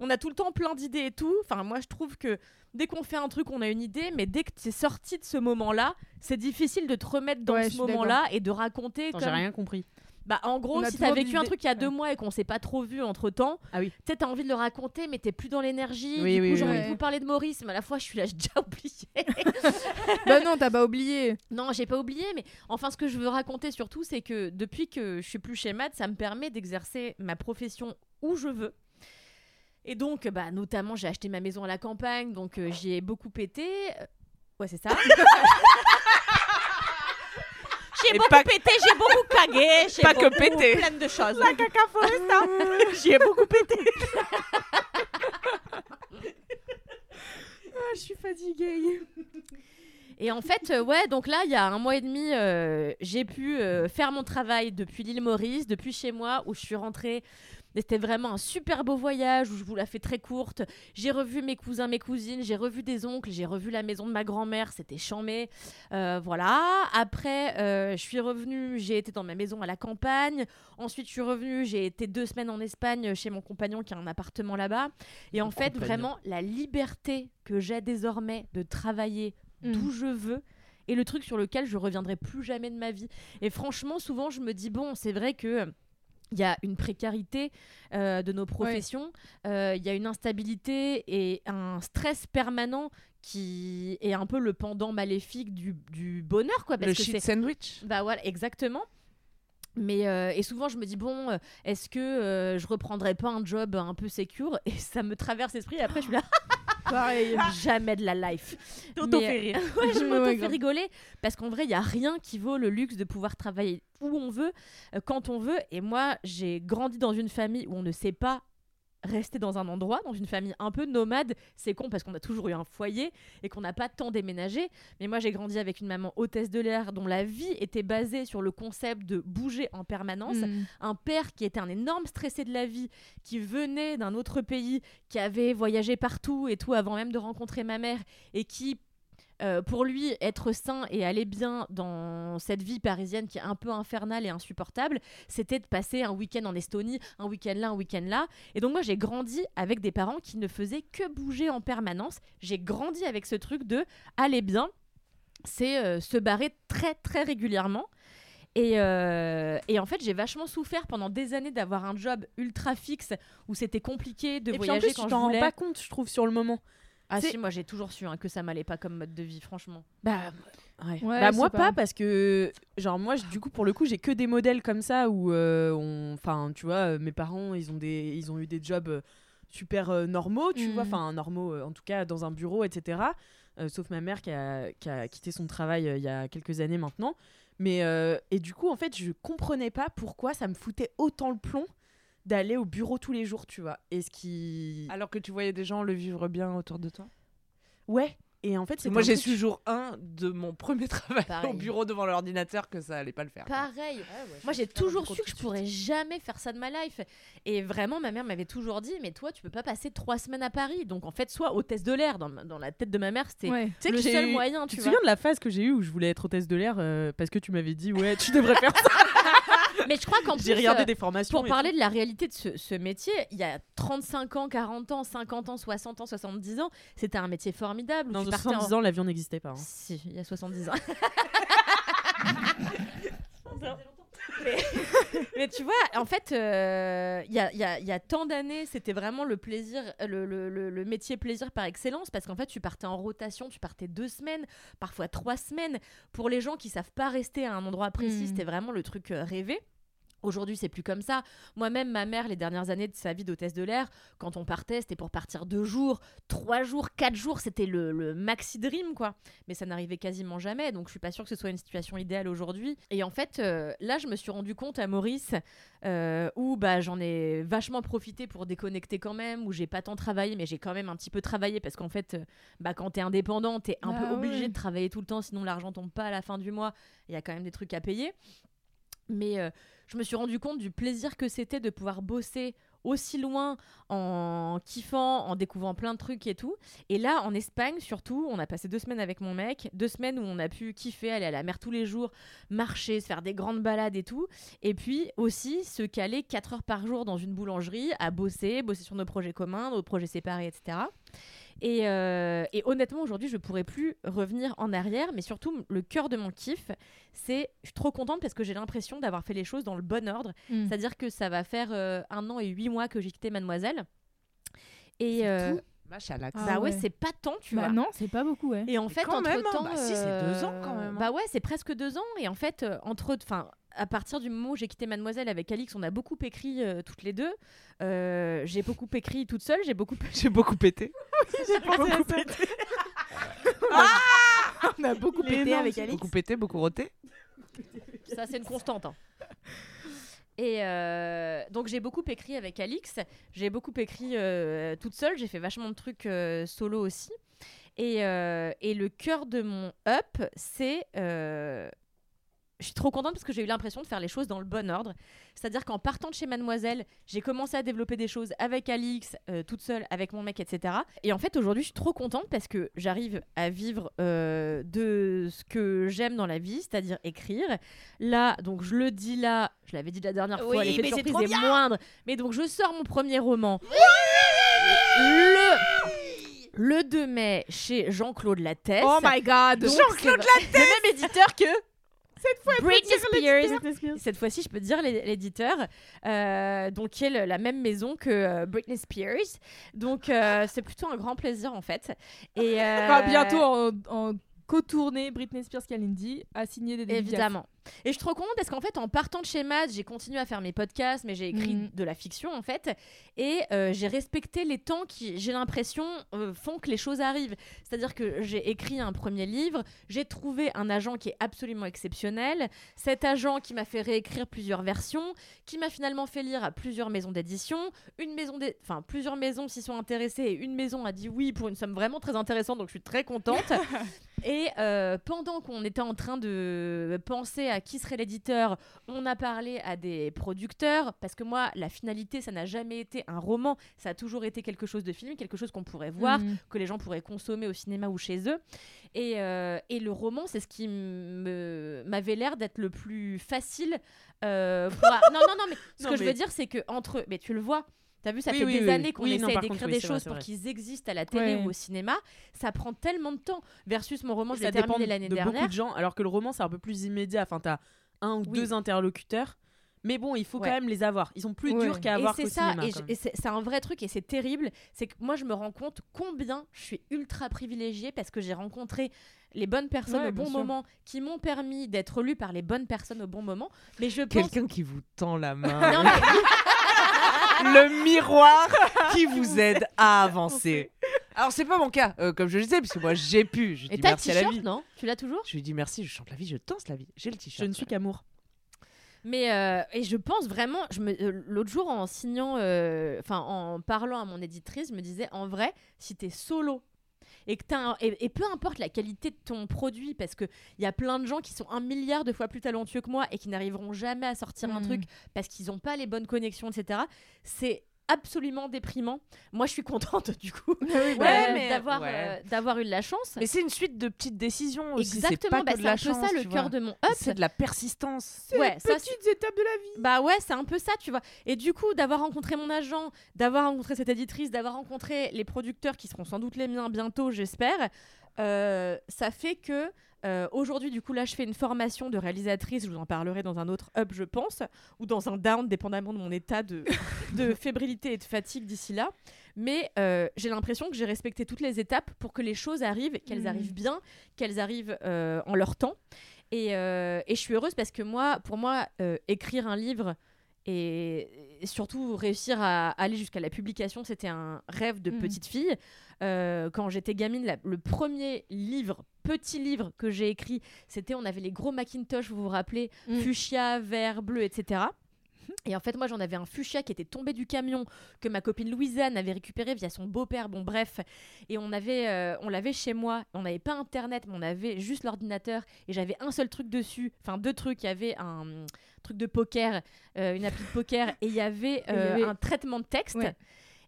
on a tout le temps plein d'idées et tout. Enfin, moi, je trouve que dès qu'on fait un truc, on a une idée, mais dès que tu es sorti de ce moment-là, c'est difficile de te remettre dans Ouais, ce moment-là et de raconter. Attends, comme... J'ai rien compris. Bah, en gros, si t'as vécu un truc il y a deux mois et qu'on s'est pas trop vu entre temps, Ah oui. tu t'as envie de le raconter, mais t'es plus dans l'énergie. Oui, du oui, coup, j'ai envie de vous parler de Maurice, mais à la fois, je suis là, j'ai déjà oublié. bah non, t'as pas oublié. Non, j'ai pas oublié, mais enfin, ce que je veux raconter surtout, c'est que depuis que je suis plus chez Mad, ça me permet d'exercer ma profession où je veux. Et donc, bah, notamment, j'ai acheté ma maison à la campagne, donc euh, j'y ai beaucoup pété. Euh, Ouais, c'est ça. J'ai beaucoup pas- pété, j'ai beaucoup cagué, j'ai Pas que beaucoup pété. plein de choses. La caca foresta. J'y ai beaucoup pété. Ah, je suis fatiguée. Et en fait, euh, ouais, donc là, il y a un mois et demi, euh, j'ai pu euh, faire mon travail depuis l'île Maurice, depuis chez moi, où je suis rentrée. C'était vraiment un super beau voyage où je vous la fais très courte. J'ai revu mes cousins, mes cousines, j'ai revu des oncles, j'ai revu la maison de ma grand-mère, c'était chambé. Euh, voilà. Après, euh, je suis revenue, j'ai été dans ma maison à la campagne. Ensuite, je suis revenue, j'ai été deux semaines en Espagne chez mon compagnon qui a un appartement là-bas. Et en fait, compagnon. vraiment, la liberté que j'ai désormais de travailler Mm. d'où je veux et le truc sur lequel je reviendrai plus jamais de ma vie. Et franchement, souvent, je me dis, bon, c'est vrai que il y a une précarité euh, de nos professions, euh, il y a une instabilité et un stress permanent qui est un peu le pendant maléfique du, du bonheur, quoi. Parce Le que shit sandwich. bah voilà, exactement. Mais euh, et souvent je me dis bon, est-ce que je reprendrais pas un job un peu secure? Et ça me traverse l'esprit et après je suis là Pareil. jamais de la life. T'auto fait rire. Ouais, je m'auto fais rigoler parce qu'en vrai, il y a rien qui vaut le luxe de pouvoir travailler où on veut, euh, quand on veut. Et moi, j'ai grandi dans une famille où on ne sait pas rester dans un endroit, dans une famille un peu nomade. C'est con parce qu'on a toujours eu un foyer et qu'on n'a pas tant déménagé. Mais moi, j'ai grandi avec une maman hôtesse de l'air dont la vie était basée sur le concept de bouger en permanence Mm. un père qui était un énorme stressé de la vie, qui venait d'un autre pays, qui avait voyagé partout et tout avant même de rencontrer ma mère, et qui, euh, pour lui, être sain et aller bien dans cette vie parisienne qui est un peu infernale et insupportable, c'était de passer un week-end en Estonie, un week-end là, un week-end là. Et donc moi, j'ai grandi avec des parents qui ne faisaient que bouger en permanence. J'ai grandi avec ce truc de aller bien, c'est euh, se barrer très très régulièrement. Et, euh, et en fait, j'ai vachement souffert pendant des années d'avoir un job ultra fixe où c'était compliqué de Et puis en voyager plus, quand tu je t'en rends pas compte, je trouve, sur le moment. Ah si, moi j'ai toujours su hein, que ça m'allait pas comme mode de vie, franchement. Bah, ouais. Ouais, bah moi pas. pas. parce que genre moi du coup pour le coup j'ai que des modèles comme ça où euh, on enfin tu vois euh, mes parents ils ont des ils ont eu des jobs euh, super euh, normaux tu vois enfin normaux en tout cas dans un bureau etc Euh, sauf ma mère qui a, qui a quitté son travail euh, il y a quelques années maintenant mais euh, et du coup en fait je comprenais pas pourquoi ça me foutait autant le plomb d'aller au bureau tous les jours tu vois et ce qui Alors que tu voyais des gens le vivre bien autour de toi? ouais et en fait c'est Moi, j'ai su jour 1 de mon premier travail Pareil. au bureau devant l'ordinateur que ça allait pas le faire. Pareil. Moi j'ai toujours su que je pourrais jamais faire ça de ma life. Et vraiment, ma mère m'avait toujours dit, mais toi tu peux pas passer trois semaines à Paris. Donc en fait, soit hôtesse de l'air, dans, dans la tête de ma mère, c'était Ouais. Tu sais le seul eu- moyen, Tu tu te souviens de la phase que j'ai eue où je voulais être hôtesse de l'air euh, parce que tu m'avais dit ouais tu devrais faire ça. Mais je crois qu'en plus, J'ai regardé euh, des formations. Pour et parler de la réalité de ce, ce métier, il y a 35 ans, 40 ans, 50 ans, 60 ans, 70 ans, c'était un métier formidable. tout. Dans partais en- 70 ans l'avion n'existait pas. hein. Si, il y a 70 ans. mais, mais tu vois, en fait, euh, il y, a, il y a- y a tant d'années, c'était vraiment le plaisir, le, le- le- le métier plaisir par excellence, parce qu'en fait, tu partais en rotation, tu partais deux semaines, parfois trois semaines. Pour les gens qui savent pas rester à un endroit précis, Mm. c'était vraiment le truc euh, rêvé. Aujourd'hui, c'est plus comme ça. Moi-même, ma mère, les dernières années de sa vie d'hôtesse de l'air, quand on partait, c'était pour partir deux jours, trois jours, quatre jours. C'était le, le maxi dream, quoi. Mais ça n'arrivait quasiment jamais. Donc, je suis pas sûre que ce soit une situation idéale aujourd'hui. Et en fait, euh, là, je me suis rendu compte à Maurice, euh, où bah, j'en ai vachement profité pour déconnecter quand même, où j'ai pas tant travaillé, mais j'ai quand même un petit peu travaillé parce qu'en fait, euh, bah, quand t'es indépendant, t'es un Bah peu obligé de travailler tout le temps, sinon l'argent tombe pas à la fin du mois. Il y a quand même des trucs à payer. Mais euh, je me suis rendu compte du plaisir que c'était de pouvoir bosser aussi loin en kiffant, en découvrant plein de trucs et tout. Et là, en Espagne, surtout, on a passé deux semaines avec mon mec, deux semaines où on a pu kiffer, aller à la mer tous les jours, marcher, se faire des grandes balades et tout. Et puis aussi se caler 4 heures par jour dans une boulangerie, à bosser, bosser sur nos projets communs, nos projets séparés, etc. Et, euh, et honnêtement, aujourd'hui, je pourrais plus revenir en arrière, mais surtout, le cœur de mon kiff, c'est. Je suis trop contente parce que j'ai l'impression d'avoir fait les choses dans le bon ordre. Mm. C'est-à-dire que ça va faire euh, un an et huit mois que j'ai quitté Mademoiselle. Et. euh, Ah bah ouais, ouais. c'est pas tant, tu Bah vois. non, c'est pas beaucoup, ouais. Et en fait, entre même, hein. temps, Bah si, c'est deux ans quand même, hein. Bah ouais, c'est presque deux ans. Et en fait, euh, entre, enfin, à partir du moment où j'ai quitté Mademoiselle avec Alix, on a beaucoup écrit euh, toutes les deux. Euh, j'ai beaucoup écrit toute seule. J'ai beaucoup. J'ai beaucoup pété. beaucoup pété. On a beaucoup pété avec Alix. Beaucoup pété, beaucoup roté. Ça, c'est une constante. hein. Et euh, donc j'ai beaucoup écrit avec Alix, j'ai beaucoup écrit euh, toute seule, j'ai fait vachement de trucs euh, solo aussi. Et, et le cœur de mon up, c'est... je suis trop contente parce que j'ai eu l'impression de faire les choses dans le bon ordre. C'est-à-dire qu'en partant de chez Mademoiselle, j'ai commencé à développer des choses avec Alix, euh, toute seule, avec mon mec, etc. Et en fait, aujourd'hui, je suis trop contente parce que j'arrive à vivre euh, de ce que j'aime dans la vie, c'est-à-dire écrire. Là, donc je le dis là, je l'avais dit la dernière Oui, fois, l'effet de surprise est moindre. Mais donc je sors mon premier roman. le, le 2 mai chez Jean-Claude Lattès. Oh my god Jean-Claude c'est- Le même éditeur que Cette fois, Britney Spears. Cette fois-ci, je peux dire l'é- l'éditeur, euh, donc qui est le- la même maison que euh, Britney Spears. Donc euh, c'est plutôt un grand plaisir en fait. Et Enfin, bientôt en, en co-tournée, Britney Spears Kalindi a signé des dédicaces. Évidemment. Et je suis trop contente parce qu'en fait, en partant de chez Mads, j'ai continué à faire mes podcasts, mais j'ai écrit Mhm. de la fiction en fait. Et euh, j'ai respecté les temps qui, j'ai l'impression, euh, font que les choses arrivent. C'est-à-dire que j'ai écrit un premier livre, j'ai trouvé un agent qui est absolument exceptionnel. Cet agent qui m'a fait réécrire plusieurs versions, qui m'a finalement fait lire à plusieurs maisons d'édition. Une maison, enfin plusieurs maisons s'y sont intéressées et une maison a dit oui pour une somme vraiment très intéressante, donc je suis très contente. Et euh, pendant qu'on était en train de penser à qui serait l'éditeur, on a parlé à des producteurs, parce que moi, la finalité, ça n'a jamais été un roman, ça a toujours été quelque chose de filmé, quelque chose qu'on pourrait voir, Mhm. que les gens pourraient consommer au cinéma ou chez eux. Et, euh, et le roman, c'est ce qui m'avait l'air d'être le plus facile. euh, pour- non, non, non, mais ce Non, que je veux dire, c'est que entre. Mais tu le vois. T'as vu, ça Oui, fait oui, des oui. années qu'on non, par d'écrire des vrai, choses pour qu'ils existent à la télé Ouais. ou au cinéma. Ça prend tellement de temps versus mon roman, je l'ai terminé de l'année beaucoup dernière. de gens, alors que le roman c'est un peu plus immédiat. Enfin, t'as un ou deux interlocuteurs, mais bon, il faut Ouais. quand même les avoir. Ils sont plus Ouais. durs qu'à avoir c'est qu'au ça, cinéma. et, et c'est un vrai truc, et c'est terrible. C'est que moi, je me rends compte combien je suis ultra privilégiée parce que j'ai rencontré les bonnes personnes Ouais, au bon sûr. moment qui m'ont permis d'être lue par les bonnes personnes au bon moment. Mais je pense. Quelqu'un qui vous tend la Non, main. mais- le miroir qui vous aide à avancer. Alors c'est pas mon cas, euh, comme je le disais, parce que moi j'ai pu. Je Et dis t'as le merci à la vie. t-shirt, non? Tu l'as toujours? Je lui dis merci, je chante la vie, je danse la vie. J'ai le t-shirt. Je ne suis qu'amour. Mais euh, et je pense vraiment, je me euh, l'autre jour en signant, euh, enfin en parlant à mon éditrice, je me disais en vrai, si t'es solo et que t'as un- et, et peu importe la qualité de ton produit, parce que il y a plein de gens qui sont un milliard de fois plus talentueux que moi et qui n'arriveront jamais à sortir un Mhm. truc parce qu'ils n'ont pas les bonnes connexions, etc. C'est absolument déprimant. Moi, je suis contente du coup Ouais, euh, mais- d'avoir ouais. euh, d'avoir eu de la chance. Mais c'est une suite de petites décisions aussi. Exactement, c'est pas bah, c'est la un peu chance, ça le cœur de mon up. C'est de la persistance. Ouais, ça, c'est- Petites étapes de la vie. Bah ouais, c'est un peu ça, tu vois. Et du coup, d'avoir rencontré mon agent, d'avoir rencontré cette éditrice, d'avoir rencontré les producteurs qui seront sans doute les miens bientôt, j'espère, euh, ça fait que euh, aujourd'hui, du coup, là, je fais une formation de réalisatrice. Je vous en parlerai dans un autre up, je pense, ou dans un down, dépendamment de mon état de, de fébrilité et de fatigue d'ici là. Mais euh, j'ai l'impression que j'ai respecté toutes les étapes pour que les choses arrivent, qu'elles Mhm. arrivent bien, qu'elles arrivent euh, en leur temps. Et, et je suis heureuse parce que moi, pour moi, écrire un livre et, surtout réussir à aller jusqu'à la publication, c'était un rêve de Mhm. petite fille. Euh, quand j'étais gamine, la- le premier livre, petit livre que j'ai écrit, c'était on avait les gros Macintosh, vous vous rappelez, Mm. fuchsia, vert, bleu, etc. Et en fait, moi, j'en avais un fuchsia qui était tombé du camion que ma copine Louisanne avait récupéré via son beau-père. Bon, bref. Et on avait, euh, on l'avait chez moi. On n'avait pas internet, mais on avait juste l'ordinateur. Et j'avais un seul truc dessus. Enfin, deux trucs. Il y avait un truc de poker, euh, une appli de poker, et il y avait, il y euh, avait- un traitement de texte. Ouais.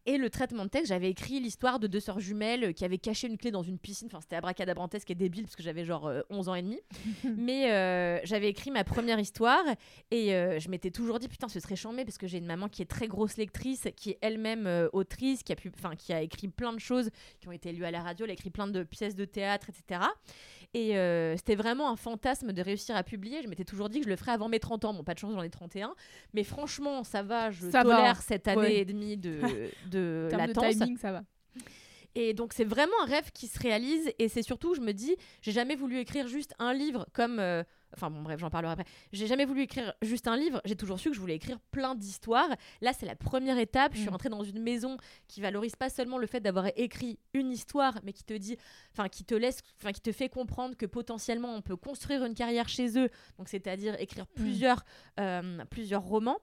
Et le traitement de texte, j'avais écrit l'histoire de deux sœurs jumelles euh, qui avaient caché une clé dans une piscine. Enfin, c'était abracadabrantesque et débile parce que j'avais genre euh, 11 ans et demi. Mais euh, j'avais écrit ma première histoire et euh, je m'étais toujours dit putain, ce serait chambé parce que j'ai une maman qui est très grosse lectrice, qui est elle-même autrice, qui a, pu, qui a écrit plein de choses qui ont été lues à la radio. Elle a écrit plein de pièces de théâtre, etc. Et euh, c'était vraiment un fantasme de réussir à publier. Je m'étais toujours dit que je le ferais avant mes 30 ans. Bon, pas de chance, j'en ai 31. Mais franchement, ça va, je Ça va, tolère hein. cette année Ouais. et demie de, de latence. timing, ça va. Et donc c'est vraiment un rêve qui se réalise et c'est surtout, je me dis, j'ai jamais voulu écrire juste un livre comme... euh, Enfin bon bref, j'en parlerai après. J'ai jamais voulu écrire juste un livre, j'ai toujours su que je voulais écrire plein d'histoires. Là c'est la première étape, je suis Mm. rentrée dans une maison qui valorise pas seulement le fait d'avoir écrit une histoire, mais qui te dit, enfin qui te laisse, enfin qui te fait comprendre que potentiellement on peut construire une carrière chez eux, donc c'est-à-dire écrire plusieurs, euh, plusieurs romans.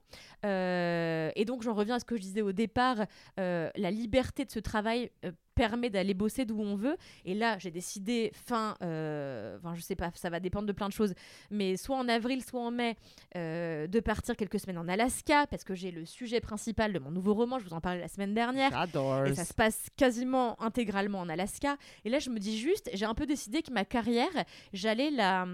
Euh, et donc j'en reviens à ce que je disais au départ, euh, la liberté de ce travail permet d'aller bosser d'où on veut. Et là, j'ai décidé fin, euh, enfin je sais pas, ça va dépendre de plein de choses, mais soit en avril, soit en mai, euh, de partir quelques semaines en Alaska parce que j'ai le sujet principal de mon nouveau roman. Je vous en parlais la semaine dernière. J'adore. Et ça se passe quasiment intégralement en Alaska. Et là, je me dis juste, j'ai un peu décidé que ma carrière, j'allais la,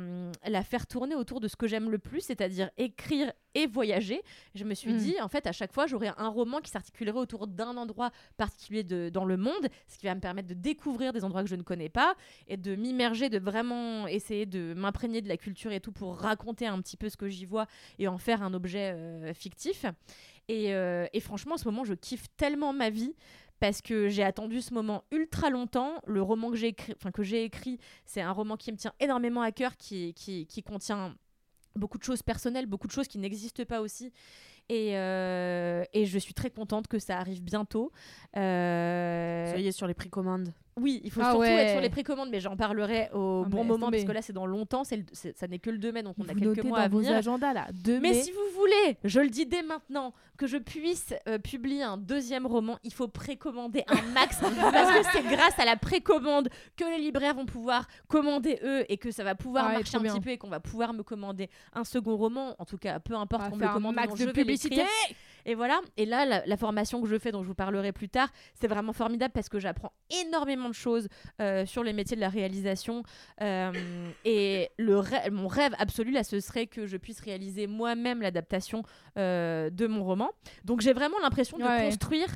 la faire tourner autour de ce que j'aime le plus, c'est-à-dire écrire et voyager. Je me suis Mm. dit, en fait, à chaque fois, j'aurais un roman qui s'articulerait autour d'un endroit particulier de, dans le monde, ce qui va me permettre de découvrir des endroits que je ne connais pas et de m'immerger, de vraiment essayer de m'imprégner de la culture et tout pour raconter un petit peu ce que j'y vois et en faire un objet euh, fictif. Et, euh, et franchement, en ce moment, je kiffe tellement ma vie parce que j'ai attendu ce moment ultra longtemps. Le roman que j'ai écrit, enfin, que j'ai écrit, c'est un roman qui me tient énormément à cœur, qui, qui, qui contient beaucoup de choses personnelles, beaucoup de choses qui n'existent pas aussi. Et, euh, et je suis très contente que ça arrive bientôt. Euh, Soyez sur les précommandes. Oui, il faut Ah surtout ouais. être sur les précommandes, mais j'en parlerai au Ah, bon moment, parce que là, c'est dans longtemps, c'est le- c'est- ça n'est que le 2 mai, donc on a quelques mois à dans vos venir. agendas là. 2 Mais mai. si vous voulez, je le dis dès maintenant, que je puisse euh, publier un deuxième roman, il faut précommander un max. parce que c'est grâce à la précommande que les libraires vont pouvoir commander eux et que ça va pouvoir Ouais, marcher un bien. petit peu et qu'on va pouvoir me commander un second roman. En tout cas, peu importe qu'on me commande, max de publicité. Et voilà. Et là, la, la formation que je fais, dont je vous parlerai plus tard, c'est vraiment formidable parce que j'apprends énormément de choses euh, sur les métiers de la réalisation. Euh, et le rê- mon rêve absolu, là, ce serait que je puisse réaliser moi-même l'adaptation euh, de mon roman. Donc j'ai vraiment l'impression de Ouais. construire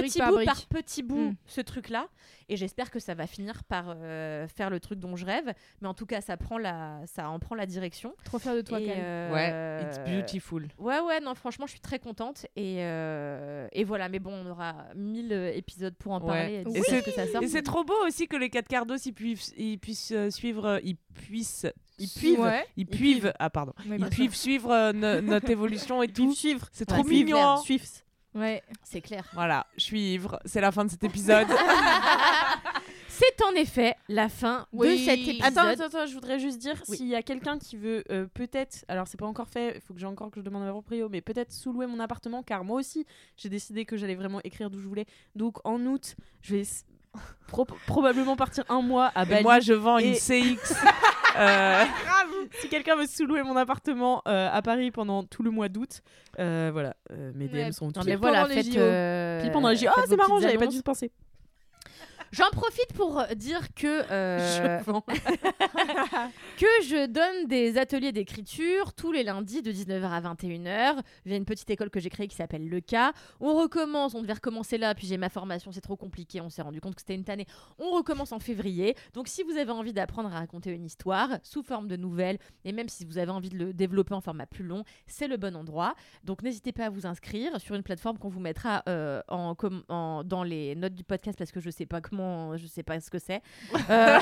petit par bout brique. par petit bout Mm. ce truc-là. Et j'espère que ça va finir par euh, faire le truc dont je rêve. Mais en tout cas, ça, prend la, ça en prend la direction. Trop fière de toi, Et, Cal. euh, Ouais, it's beautiful. Ouais, ouais, non, franchement, je suis très contente. Et, euh, et voilà, mais bon, on aura 1000 euh, épisodes pour en Ouais. parler. Et c'est- trop beau aussi que les quatre quarts d'os ils puissent, ils puissent suivre, ils puissent, ils puivent, Ouais. ils puivent, ah pardon, Ouais, ils puissent suivre euh, no- notre évolution et tout. suivre. C'est Ouais, trop c'est mignon. clair. Ouais. C'est clair. Voilà, je suis ivre. C'est la fin de cet épisode. C'est en effet la fin Oui. de cet épisode. Attends, attends, attends, je voudrais juste dire Oui. s'il y a quelqu'un qui veut euh, peut-être, alors c'est pas encore fait, il faut que j'ai encore que je demande à proprio, mais peut-être sous-louer mon appartement, car moi aussi j'ai décidé que j'allais vraiment écrire d'où je voulais. Donc en août, je vais pro- probablement partir un mois à Et Bali. moi, je vends une CX. euh, si quelqu'un veut sous-louer mon appartement euh, à Paris pendant tout le mois d'août, euh, voilà, euh, mes DM Ouais, sont ouverts. mais voilà, pendant les JO. euh, Pile pendant les JO. Ah, c'est marrant, j'avais pas dû y penser. J'en profite pour dire que euh, que je donne des ateliers d'écriture tous les lundis de 19h à 21h via une petite école que j'ai créée qui s'appelle Le Cas. On recommence, on devait recommencer là, puis j'ai ma formation, c'est trop compliqué, on s'est rendu compte que c'était une tannée. On recommence en février. Donc si vous avez envie d'apprendre à raconter une histoire sous forme de nouvelles, et même si vous avez envie de le développer en format plus long, c'est le bon endroit. Donc n'hésitez pas à vous inscrire sur une plateforme qu'on vous mettra euh, en, com- en- dans les notes du podcast parce que je sais pas comment, je sais pas ce que c'est. Euh,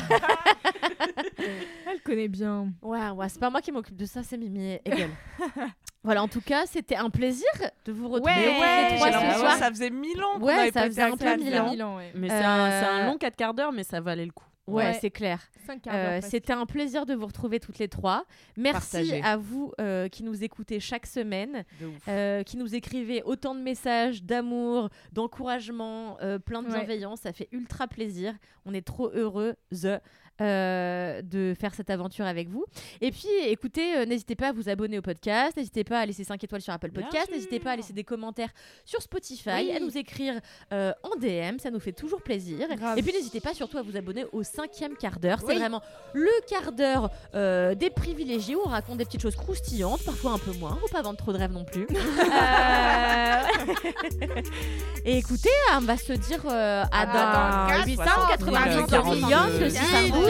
Elle connaît bien. Ouais, ouais, c'est pas moi qui m'occupe de ça, c'est Mimi et Hegel. voilà, en tout cas, c'était un plaisir de vous retrouver Ouais, trois ce soir. ça faisait mille ans Ouais, avait ça faisait un peu mille ans. Mille ans, ouais. Mais c'est un, c'est un Euh, long 4 quarts d'heure, mais ça valait le coup. Ouais, Ouais. c'est clair. Euh. C'était un plaisir de vous retrouver toutes les trois. Merci à vous euh, qui nous écoutez chaque semaine, euh, qui nous écrivez autant de messages d'amour, d'encouragement, plein de Ouais. bienveillance. Ça fait ultra plaisir. On est trop heureux euh, de faire cette aventure avec vous. Et puis, écoutez, euh, n'hésitez pas à vous abonner au podcast, n'hésitez pas à laisser 5 étoiles sur Apple Podcast, n'hésitez pas à laisser des commentaires sur Spotify, Oui. à nous écrire euh, en DM, ça nous fait toujours plaisir. Grave. Et puis, n'hésitez pas surtout à vous abonner au cinquième quart d'heure. C'est Oui. vraiment le quart d'heure des privilégiés où on raconte des petites choses croustillantes, parfois un peu moins, faut pas vendre trop de rêves non plus. Et écoutez, on va se dire à dans dans 890 890 millions, si ça dix